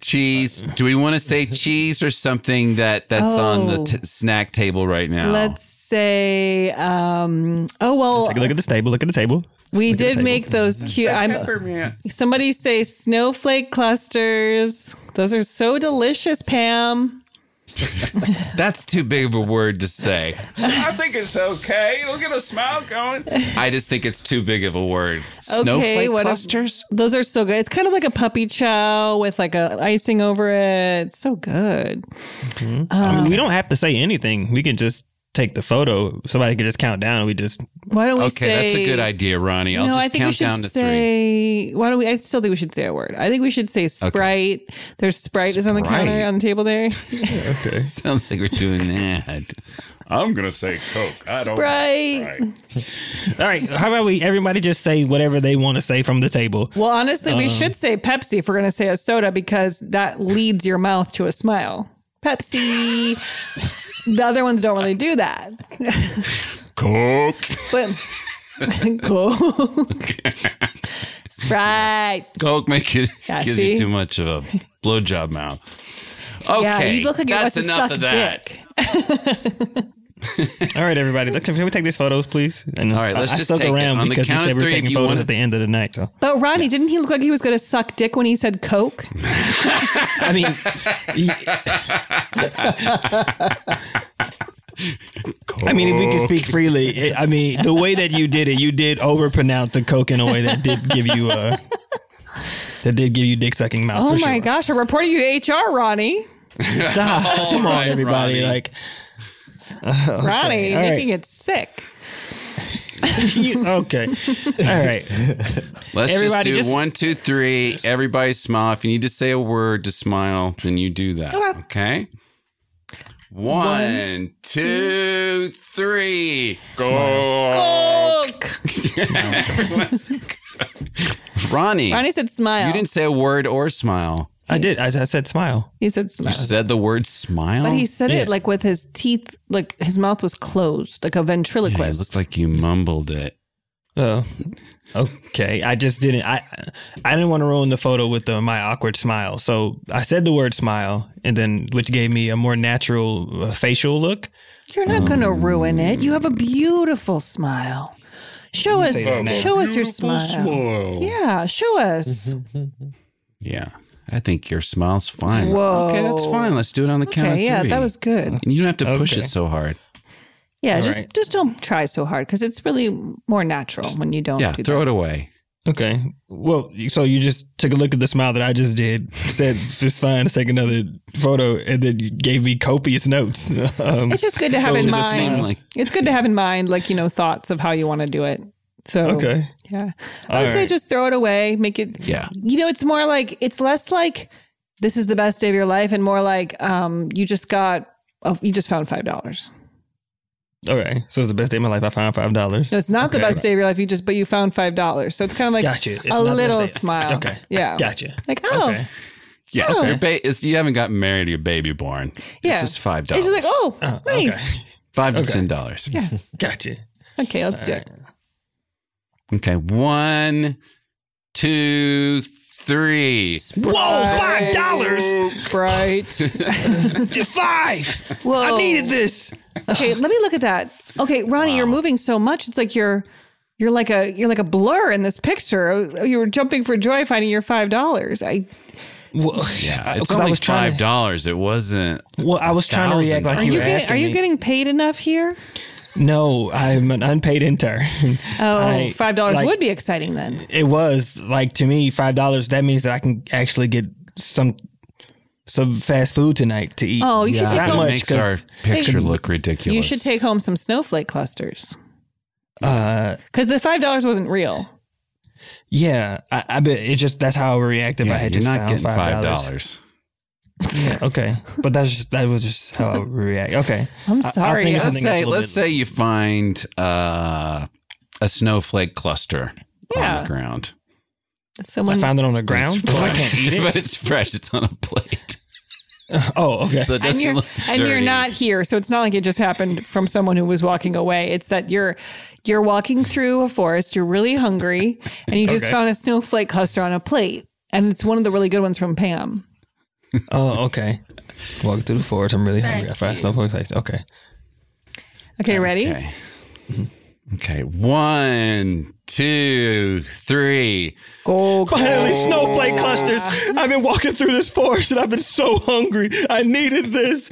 Speaker 3: Cheese. Do we want to say cheese or something that that's on the
Speaker 5: Oh.
Speaker 3: t- snack table right now?
Speaker 5: Let's say, um, oh well,
Speaker 6: Take a look at this table. Look at the table.
Speaker 5: we
Speaker 6: look
Speaker 5: did
Speaker 6: table.
Speaker 5: make those cute. I'm, somebody say snowflake clusters. Those are so delicious, Pam.
Speaker 3: That's too big of a word to say. I think it's okay. Look at a smile going. I just think it's too big of a word. Snowflake
Speaker 5: what if-
Speaker 3: clusters?
Speaker 5: Those are so good. It's kind of like a puppy chow with like a icing over it. It's so good. Mm-hmm.
Speaker 6: Um, I mean, we don't have to say anything. We can just take the photo. Somebody could just count down. and We just
Speaker 5: Why don't we
Speaker 3: Okay,
Speaker 5: say?
Speaker 3: that's a good idea, Ronnie. I'll
Speaker 5: no,
Speaker 3: just
Speaker 5: I think we should
Speaker 3: down to three.
Speaker 5: say. Why don't we? I still think we should say a word. I think we should say Sprite. There's Sprite is on the
Speaker 3: Sprite.
Speaker 5: counter on the table there. Okay.
Speaker 3: Sounds like we're doing that. I'm gonna say Coke. I
Speaker 5: Sprite.
Speaker 6: all right. How about we? Everybody just say whatever they want to say from the table.
Speaker 5: Well, honestly, we um, should say Pepsi if we're going to say a soda because that leads your mouth to a smile. Pepsi. The other ones don't really do that.
Speaker 3: Coke.
Speaker 5: But Coke, Sprite.
Speaker 3: Coke makes you
Speaker 5: Yeah,
Speaker 3: gives
Speaker 5: see?
Speaker 3: you too much of a blowjob mouth. Okay,
Speaker 5: yeah, you look like you want
Speaker 3: that's
Speaker 5: to
Speaker 3: enough
Speaker 5: suck
Speaker 3: of that.
Speaker 5: dick.
Speaker 6: All right, everybody. Look, can we take these photos, please? And
Speaker 3: All right, let's
Speaker 6: I, I
Speaker 3: just
Speaker 6: stuck
Speaker 3: take it.
Speaker 6: around
Speaker 3: On the
Speaker 6: because you
Speaker 3: count
Speaker 6: said we were
Speaker 3: three,
Speaker 6: taking photos
Speaker 3: wanna-
Speaker 6: at the end of the night. So
Speaker 5: But Ronnie, didn't he look like he was going to suck dick when he said Coke?
Speaker 6: I mean, he... I mean, if we can speak freely, it, I mean, the way that you did it, you did overpronounce the Coke in a way that did give you a that did give you dick sucking mouth.
Speaker 5: Oh
Speaker 6: for
Speaker 5: my
Speaker 6: sure.
Speaker 5: gosh, I'm reporting you to HR, Ronnie.
Speaker 6: Stop! Come on,
Speaker 3: right,
Speaker 6: everybody.
Speaker 3: Ronnie.
Speaker 6: Like, uh,
Speaker 5: Ronnie,
Speaker 6: all right.
Speaker 5: making it sick.
Speaker 6: You- okay, all right.
Speaker 3: Let's
Speaker 6: Everybody
Speaker 3: just do
Speaker 6: just-
Speaker 3: one, two, three. Everybody smile. If you need to say a word to smile, then you do that.
Speaker 5: Okay.
Speaker 3: Okay. One, two, three. Go. Everyone's- Ronnie,
Speaker 5: Ronnie said smile.
Speaker 3: you didn't say a word or smile.
Speaker 6: I did. I, I said smile.
Speaker 5: he said smile.
Speaker 3: You said the word smile.
Speaker 5: But he said
Speaker 6: Yeah.
Speaker 5: it like with his teeth, like his mouth was closed, like a
Speaker 3: Yeah, it looked like you mumbled it.
Speaker 6: Oh, okay. I just didn't. I I didn't want to ruin the photo with the, my awkward smile, so I said the word smile, and then which gave me a more natural uh, facial look.
Speaker 5: You're not going to
Speaker 3: Um,
Speaker 5: ruin it. You have a beautiful smile. Show us,
Speaker 6: say that now.
Speaker 5: show us your smile. Yeah, show us.
Speaker 3: Yeah, I think your smile's fine.
Speaker 5: Whoa.
Speaker 3: Okay, that's fine. Let's do it on the count of
Speaker 5: Okay,
Speaker 3: three.
Speaker 5: yeah, that was good.
Speaker 3: And you don't have to push
Speaker 6: Okay.
Speaker 3: it so hard.
Speaker 5: Yeah,
Speaker 6: All
Speaker 5: just
Speaker 6: right.
Speaker 5: just don't try so hard because it's really more natural when you don't
Speaker 3: Yeah,
Speaker 5: do
Speaker 3: throw
Speaker 5: that.
Speaker 3: it away.
Speaker 6: Okay. Well, so you just took a look at the smile that I just did, said it's fine to take another photo, and then you gave me copious notes. Um,
Speaker 5: It's just good to have
Speaker 6: So
Speaker 5: in
Speaker 6: does it
Speaker 5: mind.
Speaker 3: seem like-
Speaker 5: it's good to have in mind, like you know, thoughts of how you want to do it. So
Speaker 6: okay.
Speaker 5: yeah, I would
Speaker 6: All
Speaker 5: say
Speaker 6: right.
Speaker 5: just throw it away. Make it.
Speaker 3: Yeah.
Speaker 5: You know, it's more like it's less like this is the best day of your life, and more like um, you just got. Oh, you just found five dollars.
Speaker 6: Okay. So it's the best day of my life. I found five dollars.
Speaker 5: No, it's not the best day of your life. You just, but you found five dollars. So it's kind of like
Speaker 6: Gotcha. It's
Speaker 5: a
Speaker 6: not the best
Speaker 5: little smile.
Speaker 6: Okay.
Speaker 5: Yeah.
Speaker 6: Gotcha.
Speaker 5: Like oh,
Speaker 6: Okay.
Speaker 3: Yeah,
Speaker 5: Oh.
Speaker 3: your ba- it's, you haven't gotten married, your baby born.
Speaker 5: yeah.
Speaker 3: It's just five
Speaker 5: It's
Speaker 3: dollars.
Speaker 5: just like oh,
Speaker 6: Oh,
Speaker 5: nice.
Speaker 6: Okay.
Speaker 3: five to
Speaker 6: okay.
Speaker 3: ten dollars.
Speaker 5: Yeah.
Speaker 6: Gotcha.
Speaker 5: Okay, let's do it.
Speaker 3: Okay, one, two, three.
Speaker 6: Whoa! Five dollars.
Speaker 5: Sprite.
Speaker 6: Five.
Speaker 5: Whoa.
Speaker 6: I needed this.
Speaker 5: Okay, let me look at that. Okay, Ronnie, you're moving so much. It's like you're you're like a you're like a blur in this picture. You were jumping for joy finding your five dollars. I
Speaker 6: Well,
Speaker 3: Yeah,
Speaker 6: I-
Speaker 3: it's
Speaker 6: 'cause I
Speaker 3: only
Speaker 6: was
Speaker 3: five dollars. It wasn't.
Speaker 6: Well, I was trying to
Speaker 3: thousand
Speaker 6: react like
Speaker 5: are
Speaker 6: you
Speaker 5: you
Speaker 6: were
Speaker 5: getting
Speaker 6: asking
Speaker 5: are you
Speaker 6: me.
Speaker 5: getting paid enough here?
Speaker 6: No, I'm an unpaid intern.
Speaker 5: Oh,
Speaker 6: I-
Speaker 5: five dollars
Speaker 6: like-
Speaker 5: would be exciting then.
Speaker 6: It was like to me five dollars. That means that I can actually get some some fast food tonight to eat.
Speaker 5: Oh, you should take
Speaker 6: Not
Speaker 3: that
Speaker 5: home.
Speaker 6: much,
Speaker 3: makes our
Speaker 6: 'cause-
Speaker 3: picture look ridiculous.
Speaker 5: You should take home some snowflake clusters
Speaker 6: Uh,
Speaker 5: because the five dollars wasn't real.
Speaker 6: yeah, I, I bet it just that's how I would react if
Speaker 3: Yeah,
Speaker 6: I had
Speaker 3: you're
Speaker 6: just
Speaker 3: not
Speaker 6: found
Speaker 3: getting
Speaker 6: five
Speaker 3: five
Speaker 6: dollars.
Speaker 3: Dollars.
Speaker 6: Yeah, okay, but that's just that was just how I react. Okay,
Speaker 5: I'm
Speaker 6: I- I
Speaker 5: sorry.
Speaker 3: Let's say, let's say you find uh, a snowflake cluster on the ground.
Speaker 6: I
Speaker 5: Someone
Speaker 6: found it on the ground.
Speaker 3: it's
Speaker 6: Well, I can't eat it.
Speaker 3: but it's fresh. It's on a plate,
Speaker 6: oh, okay.
Speaker 3: so it
Speaker 5: and
Speaker 3: doesn't
Speaker 5: you're
Speaker 3: look
Speaker 5: and you're not here, so it's not like it just happened from someone who was walking away. It's that you're you're walking through a forest, you're really hungry, and you just
Speaker 6: Okay.
Speaker 5: found a snowflake cluster on a plate, and it's one of the really good ones from Pam.
Speaker 6: Oh, okay. Walking through the forest. I'm really hungry. I found snowflake place. Okay.
Speaker 5: Okay, ready?
Speaker 3: Okay. Mm-hmm. Okay. One, two, three.
Speaker 5: Go.
Speaker 6: Finally, snowflake clusters. I've been walking through this forest and I've been so hungry. I needed this.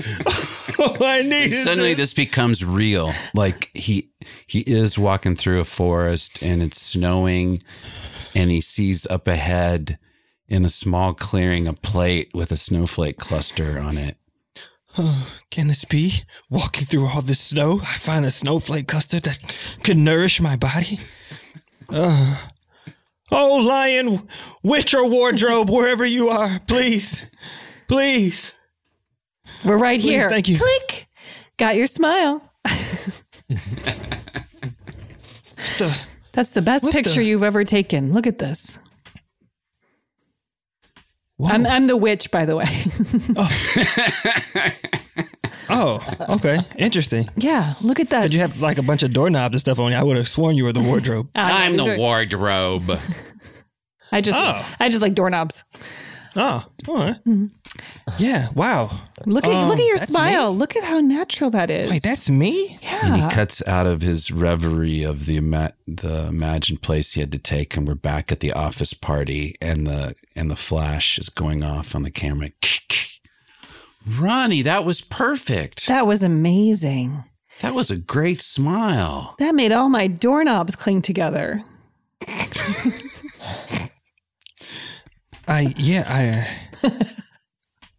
Speaker 6: I needed
Speaker 3: Suddenly,
Speaker 6: this.
Speaker 3: this becomes real. Like he he is walking through a forest and it's snowing, and he sees up ahead in a small clearing a plate with a snowflake cluster on it.
Speaker 6: Oh, Can this be? Walking through all this snow, I find a snowflake custard that could nourish my body. Uh, oh, lion, witch or wardrobe, wherever you are, please, please.
Speaker 5: We're right
Speaker 6: Please,
Speaker 5: here.
Speaker 6: thank you.
Speaker 5: Click. Got your smile.
Speaker 6: The-
Speaker 5: That's the best picture
Speaker 6: the-
Speaker 5: you've ever taken. Look at this.
Speaker 6: Whoa.
Speaker 5: I'm I'm the witch, by the way.
Speaker 6: oh, okay, interesting.
Speaker 5: yeah, look at that.
Speaker 6: Did you have like a bunch of doorknobs and stuff on you? I would have sworn you were the wardrobe.
Speaker 5: Ah,
Speaker 3: I'm the wardrobe.
Speaker 5: I just
Speaker 6: Oh.
Speaker 5: I just like doorknobs.
Speaker 6: Oh, all right. Yeah, wow.
Speaker 5: Look at
Speaker 6: Um,
Speaker 5: look at your
Speaker 6: that's
Speaker 5: smile. Look at how natural that is.
Speaker 6: Wait, that's me?
Speaker 3: And he cuts out of his reverie of the ima- the imagined place he had to take, and we're back at the office party, and the and the flash is going off on the camera. Ronnie, that was perfect.
Speaker 5: That was amazing.
Speaker 3: That was a great smile.
Speaker 5: That made all my doorknobs cling together.
Speaker 6: I yeah I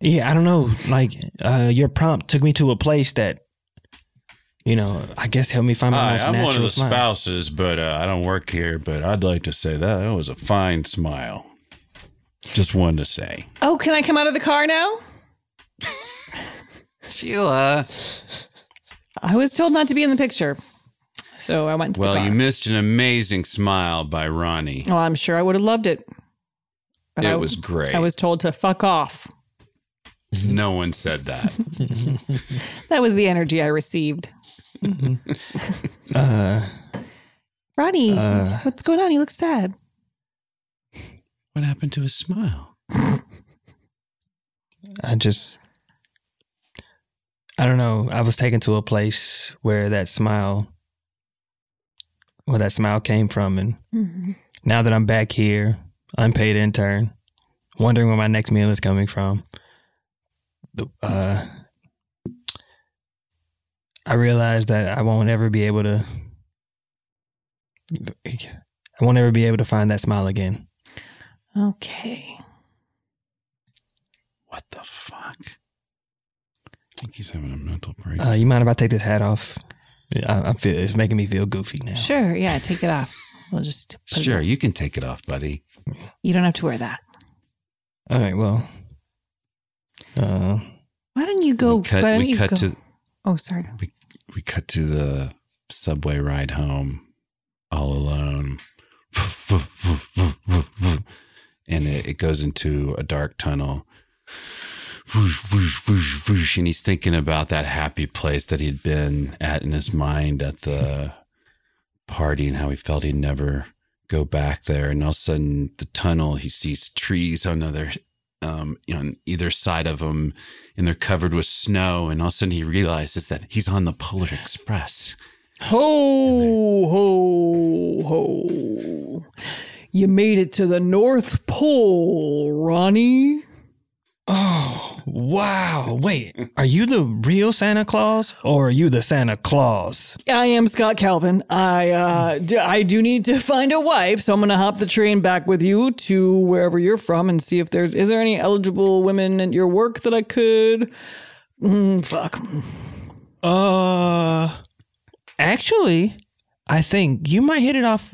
Speaker 6: yeah I don't know. Like uh, your prompt took me to a place that you know I guess helped me find my
Speaker 3: Hi,
Speaker 6: most
Speaker 3: I'm
Speaker 6: natural
Speaker 3: one of the
Speaker 6: smile.
Speaker 3: spouses, but uh, I don't work here. But I'd like to say that that was a fine smile. Just wanted to say,
Speaker 5: Oh, can I come out of the car now?
Speaker 3: Sheila.
Speaker 5: I was told not to be in the picture. So I went to
Speaker 3: Well,
Speaker 5: car.
Speaker 3: you missed an amazing smile by Ronnie.
Speaker 5: well, I'm sure I would have loved it. But
Speaker 3: It
Speaker 5: I-
Speaker 3: was great.
Speaker 5: I was told to fuck off.
Speaker 3: No one said that.
Speaker 5: That was the energy I received.
Speaker 6: Uh,
Speaker 5: Ronnie,
Speaker 6: Uh.
Speaker 5: what's going on? You look sad.
Speaker 3: what happened to his smile?
Speaker 6: I just I don't know. I was taken to a place where that smile where that smile came from and now that I'm back here, unpaid intern, wondering where my next meal is coming from. The- Uh I realized that I won't ever be able to I won't ever be able to find that smile again.
Speaker 5: Okay.
Speaker 3: What the fuck? I think he's having a mental break.
Speaker 6: Uh, you mind if I take this hat off? I, I feel it's making me feel goofy now.
Speaker 5: Sure. Yeah. Take it off. We'll just. Put
Speaker 3: sure,
Speaker 5: It
Speaker 3: you can take it off, buddy.
Speaker 5: you don't have to wear that.
Speaker 6: All right. Well, uh,
Speaker 5: Why don't you go?
Speaker 3: we cut,
Speaker 5: why don't
Speaker 3: we
Speaker 5: you
Speaker 3: cut
Speaker 5: go-
Speaker 3: to
Speaker 5: Oh, sorry.
Speaker 3: we, we cut to the subway ride home all alone and it, it goes into a dark tunnel Whoosh, whoosh, whoosh, whoosh. and he's thinking about that happy place that he'd been at in his mind at the party and how he felt he'd never go back there and all of a sudden the tunnel he sees trees on other um, on either side of him and they're covered with snow. And all of a sudden he realizes that he's on the Polar Express.
Speaker 5: Ho, ho, ho. You made it to the North Pole, Ronnie.
Speaker 6: Oh wow! Wait, are you the real Santa Claus or are you the Santa Claus?
Speaker 5: I am Scott Calvin. I uh, d- I do need to find a wife, so I'm gonna hop the train back with you to wherever you're from and see if there's is there any eligible women at your work that I could. Mm, fuck.
Speaker 6: Uh, actually, I think you might hit it off.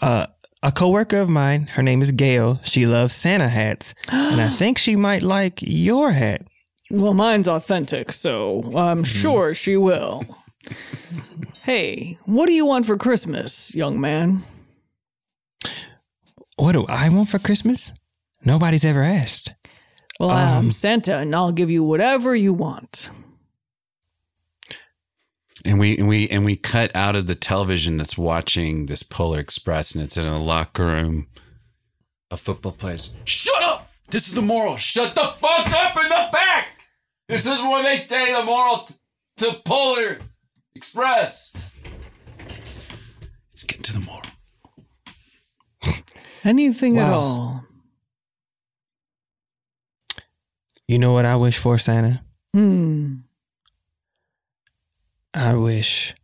Speaker 6: Uh, a coworker of mine, her name is Gail. She loves Santa hats, and I think she might like your hat.
Speaker 5: Well, mine's authentic, so I'm hmm. sure she will. hey, what do you want for Christmas, young man?
Speaker 6: What do I want for Christmas? Nobody's ever asked.
Speaker 5: Well, I'm um, Santa, and I'll give you whatever you want.
Speaker 3: And we and we and we cut out of the television that's watching this Polar Express and it's in a locker room. A football player's Shut up! This is the moral. Shut the fuck up in the back! This is where they say the moral to Polar Express. Let's get to the moral.
Speaker 5: Anything at all.
Speaker 6: You know what I wish for, Santa?
Speaker 5: Hmm.
Speaker 6: I wish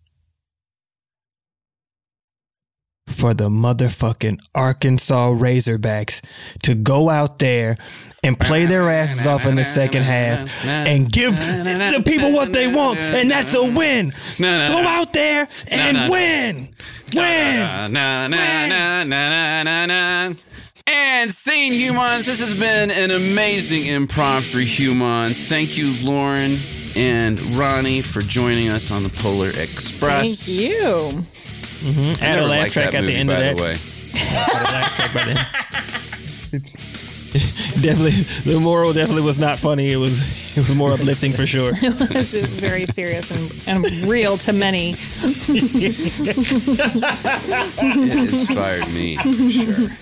Speaker 6: for the motherfucking Arkansas Razorbacks to go out there and play their asses off in the second half and give the people what they want, and that's a win. Go out there and win. Win.
Speaker 3: Na. And scene humans, this has been an amazing improv for humans. Thank you, Lauren and Ronnie, for joining us on the Polar Express.
Speaker 5: Thank you. Mm-hmm.
Speaker 6: Add a laugh track at the end of
Speaker 3: by
Speaker 6: that.
Speaker 3: the way.
Speaker 6: Laugh track by then. definitely, the moral definitely was not funny. It was, it was more uplifting for sure.
Speaker 5: this is very serious and, and real to many.
Speaker 3: It inspired me, for sure.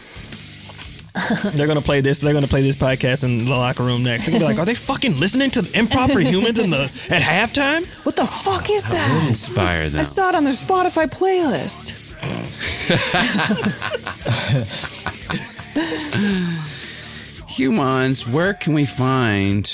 Speaker 6: They're gonna play this. They're gonna play this podcast in the locker room next. They're gonna be like, "Are they fucking listening to improv for humans in the at halftime?"
Speaker 5: What the fuck is that?
Speaker 3: Inspire
Speaker 5: I saw it on their Spotify playlist.
Speaker 3: Humans, where can we find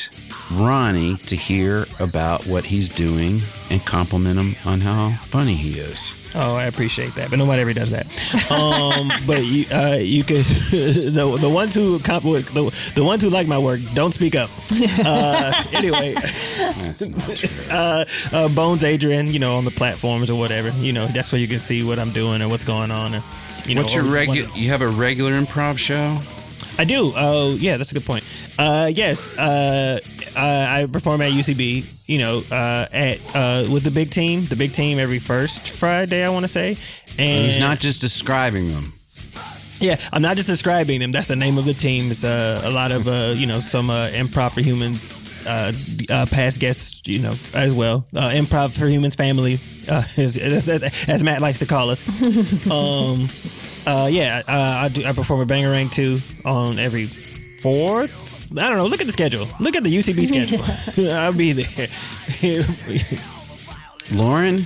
Speaker 3: Ronnie to hear about what he's doing and compliment him on how funny he is?
Speaker 6: Oh, I appreciate that, but nobody ever does that. Um, but you, uh, you could the the ones who comp- the, the ones who like my work don't speak up. Uh, anyway,
Speaker 3: That's not true.
Speaker 6: uh, uh, Bones Adrian, you know, on the platforms or whatever, you know, that's where you can see what I'm doing or what's going on. And, you know,
Speaker 3: What's your regular? You have a regular improv show?
Speaker 6: I do. Oh, yeah, that's a good point. Uh, yes, uh, uh, I perform at UCB. You know, uh, at uh, with the big team, the big team every first Friday, I want to say. And
Speaker 3: And he's not just describing them.
Speaker 6: Yeah, I'm not just describing them. That's the name of the team. It's uh, a lot of uh, you know some uh, improv for humans, uh, uh, past guests, you know as well. Uh, improv for humans family, uh, as, as, as Matt likes to call us. um, uh, yeah, uh, I do. I perform a bangerang too on every fourth. I don't know. Look at the schedule. Look at the UCB schedule. I'll be there.
Speaker 3: Lauren,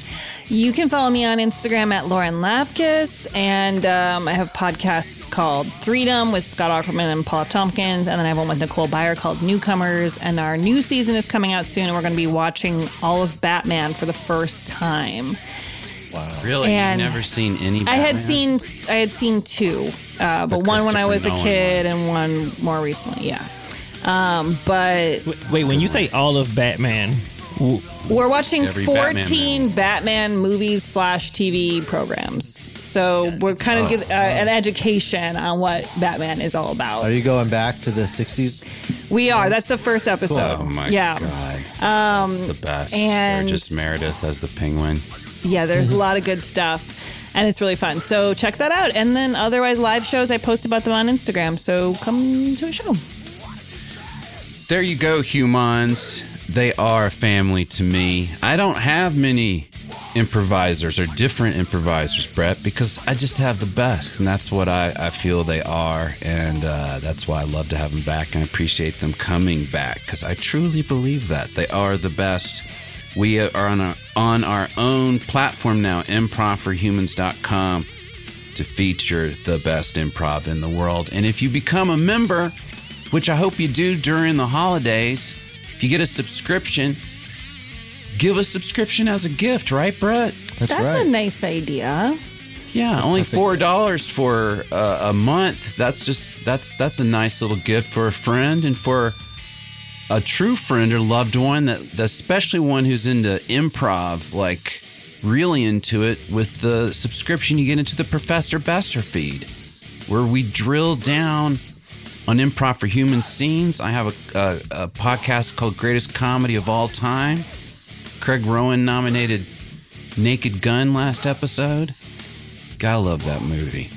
Speaker 5: You can follow me on Instagram at Lauren Lapkus, and um, I have podcasts called Threedom with Scott Aukerman and Paul Tompkins, and then I have one with Nicole Byer called Newcomers. And our new season is coming out soon, and we're going to be watching all of Batman for the first time. Wow.
Speaker 3: Really?
Speaker 5: And
Speaker 3: You've never seen any?
Speaker 5: I had seen I had seen two, uh, but one when I
Speaker 3: Christopher
Speaker 5: was a
Speaker 3: Nolan
Speaker 5: kid, and one more recently. Yeah, um, but
Speaker 6: Wait, when you say all of Batman,
Speaker 5: We're watching
Speaker 3: Every
Speaker 5: 14 Batman, movies slash TV programs. So we're kind
Speaker 3: Oh.
Speaker 5: of get uh, an education on what Batman is all about.
Speaker 4: Are you going back to the 60s?
Speaker 5: We are. That's the first episode.
Speaker 3: Oh my
Speaker 5: yeah.
Speaker 3: god, it's the best.
Speaker 5: and-
Speaker 3: just Meredith as the Penguin.
Speaker 5: Yeah, there's a lot of good stuff. And it's really fun. So check that out. And then otherwise, live shows, I post about them on Instagram. So come to a show.
Speaker 3: There you go, humans. They are family to me. I don't have many improvisers or different improvisers, Brett, because I just have the best, and that's what I, I feel they are, and uh, that's why I love to have them back, and I appreciate them coming back because I truly believe that they are the best. We are on our on our own platform now, improv4humans.com, to feature the best improv in the world. And if you become a member, which I hope you do during the holidays, if you get a subscription, give a subscription as a gift, right, Brett?
Speaker 4: That's,
Speaker 5: That's
Speaker 4: right.
Speaker 5: a nice idea.
Speaker 3: Yeah, only four dollars for uh, a month. That's just that's that's a nice little gift for a friend and for a true friend or loved one that especially one who's into improv, like really into it. With the subscription, you get into the Professor Besser feed, where we drill down on improv for human scenes. I have a, a, a podcast called Greatest Comedy of All Time. Craig Rowin nominated Naked Gun last episode. Gotta love that movie.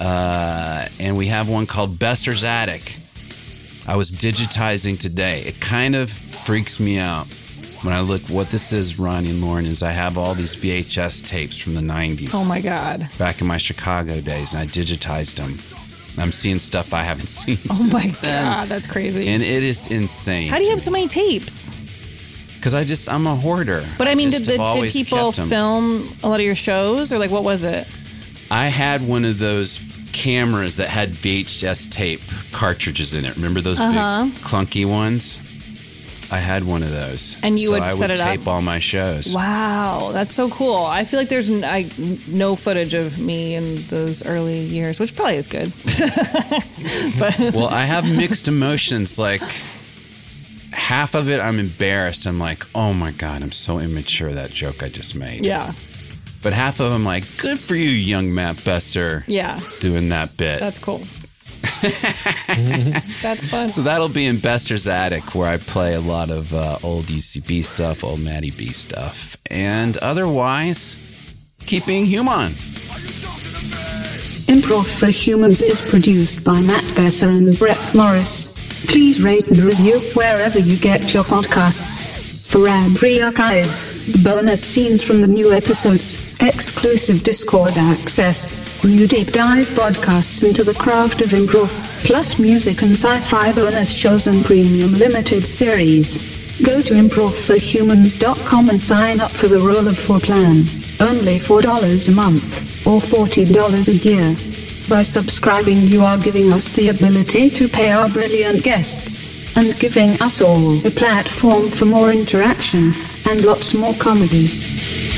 Speaker 3: Uh, and we have one called Besser's Attic. I was digitizing today. It kind of freaks me out when I look what this is, Ronnie and Lauren, is I have all these VHS tapes from the 90s
Speaker 5: Oh my God.
Speaker 3: back in my Chicago days, and I digitized them. I'm seeing stuff I haven't seen
Speaker 5: Oh my
Speaker 3: then.
Speaker 5: God. That's crazy.
Speaker 3: And it is insane.
Speaker 5: How do you have so many tapes?
Speaker 3: Because I just, I'm a hoarder.
Speaker 5: But I mean,
Speaker 3: just
Speaker 5: did, the, did people film a lot of your shows, or like what was it?
Speaker 3: I had one of those cameras that had VHS tape cartridges in it. Remember those
Speaker 5: Uh-huh.
Speaker 3: big clunky ones? I had one of those.
Speaker 5: And you
Speaker 3: so
Speaker 5: would
Speaker 3: I
Speaker 5: set
Speaker 3: would
Speaker 5: it up?
Speaker 3: tape all my shows.
Speaker 5: Wow, that's so cool. I feel like there's n- I, no footage of me in those early years, which probably is good. but
Speaker 3: Well, I have mixed emotions. Like half of it, I'm embarrassed. I'm like, oh my god, I'm so immature. That joke I just made.
Speaker 5: yeah,
Speaker 3: But half of them, like, good for you, young Matt Besser,
Speaker 5: yeah,
Speaker 3: doing that bit.
Speaker 5: that's cool. that's fun.
Speaker 3: So that'll be in Besser's Attic, where I play a lot of uh, old UCB stuff, old Matty B stuff, and otherwise, keep being human.
Speaker 7: Improv for Humans is produced by Matt Besser and Brett Morris. Please rate and review wherever you get your podcasts. For ad-free archives, bonus scenes from the new episodes, exclusive Discord access, new deep dive podcasts into the craft of improv, plus music and sci-fi bonus shows and premium limited series. Go to improv4humans.com and sign up for the Roll of Four plan. Only $4 a month, or $40 a year. By subscribing you are giving us the ability to pay our brilliant guests, and giving us all a platform for more interaction, and lots more comedy.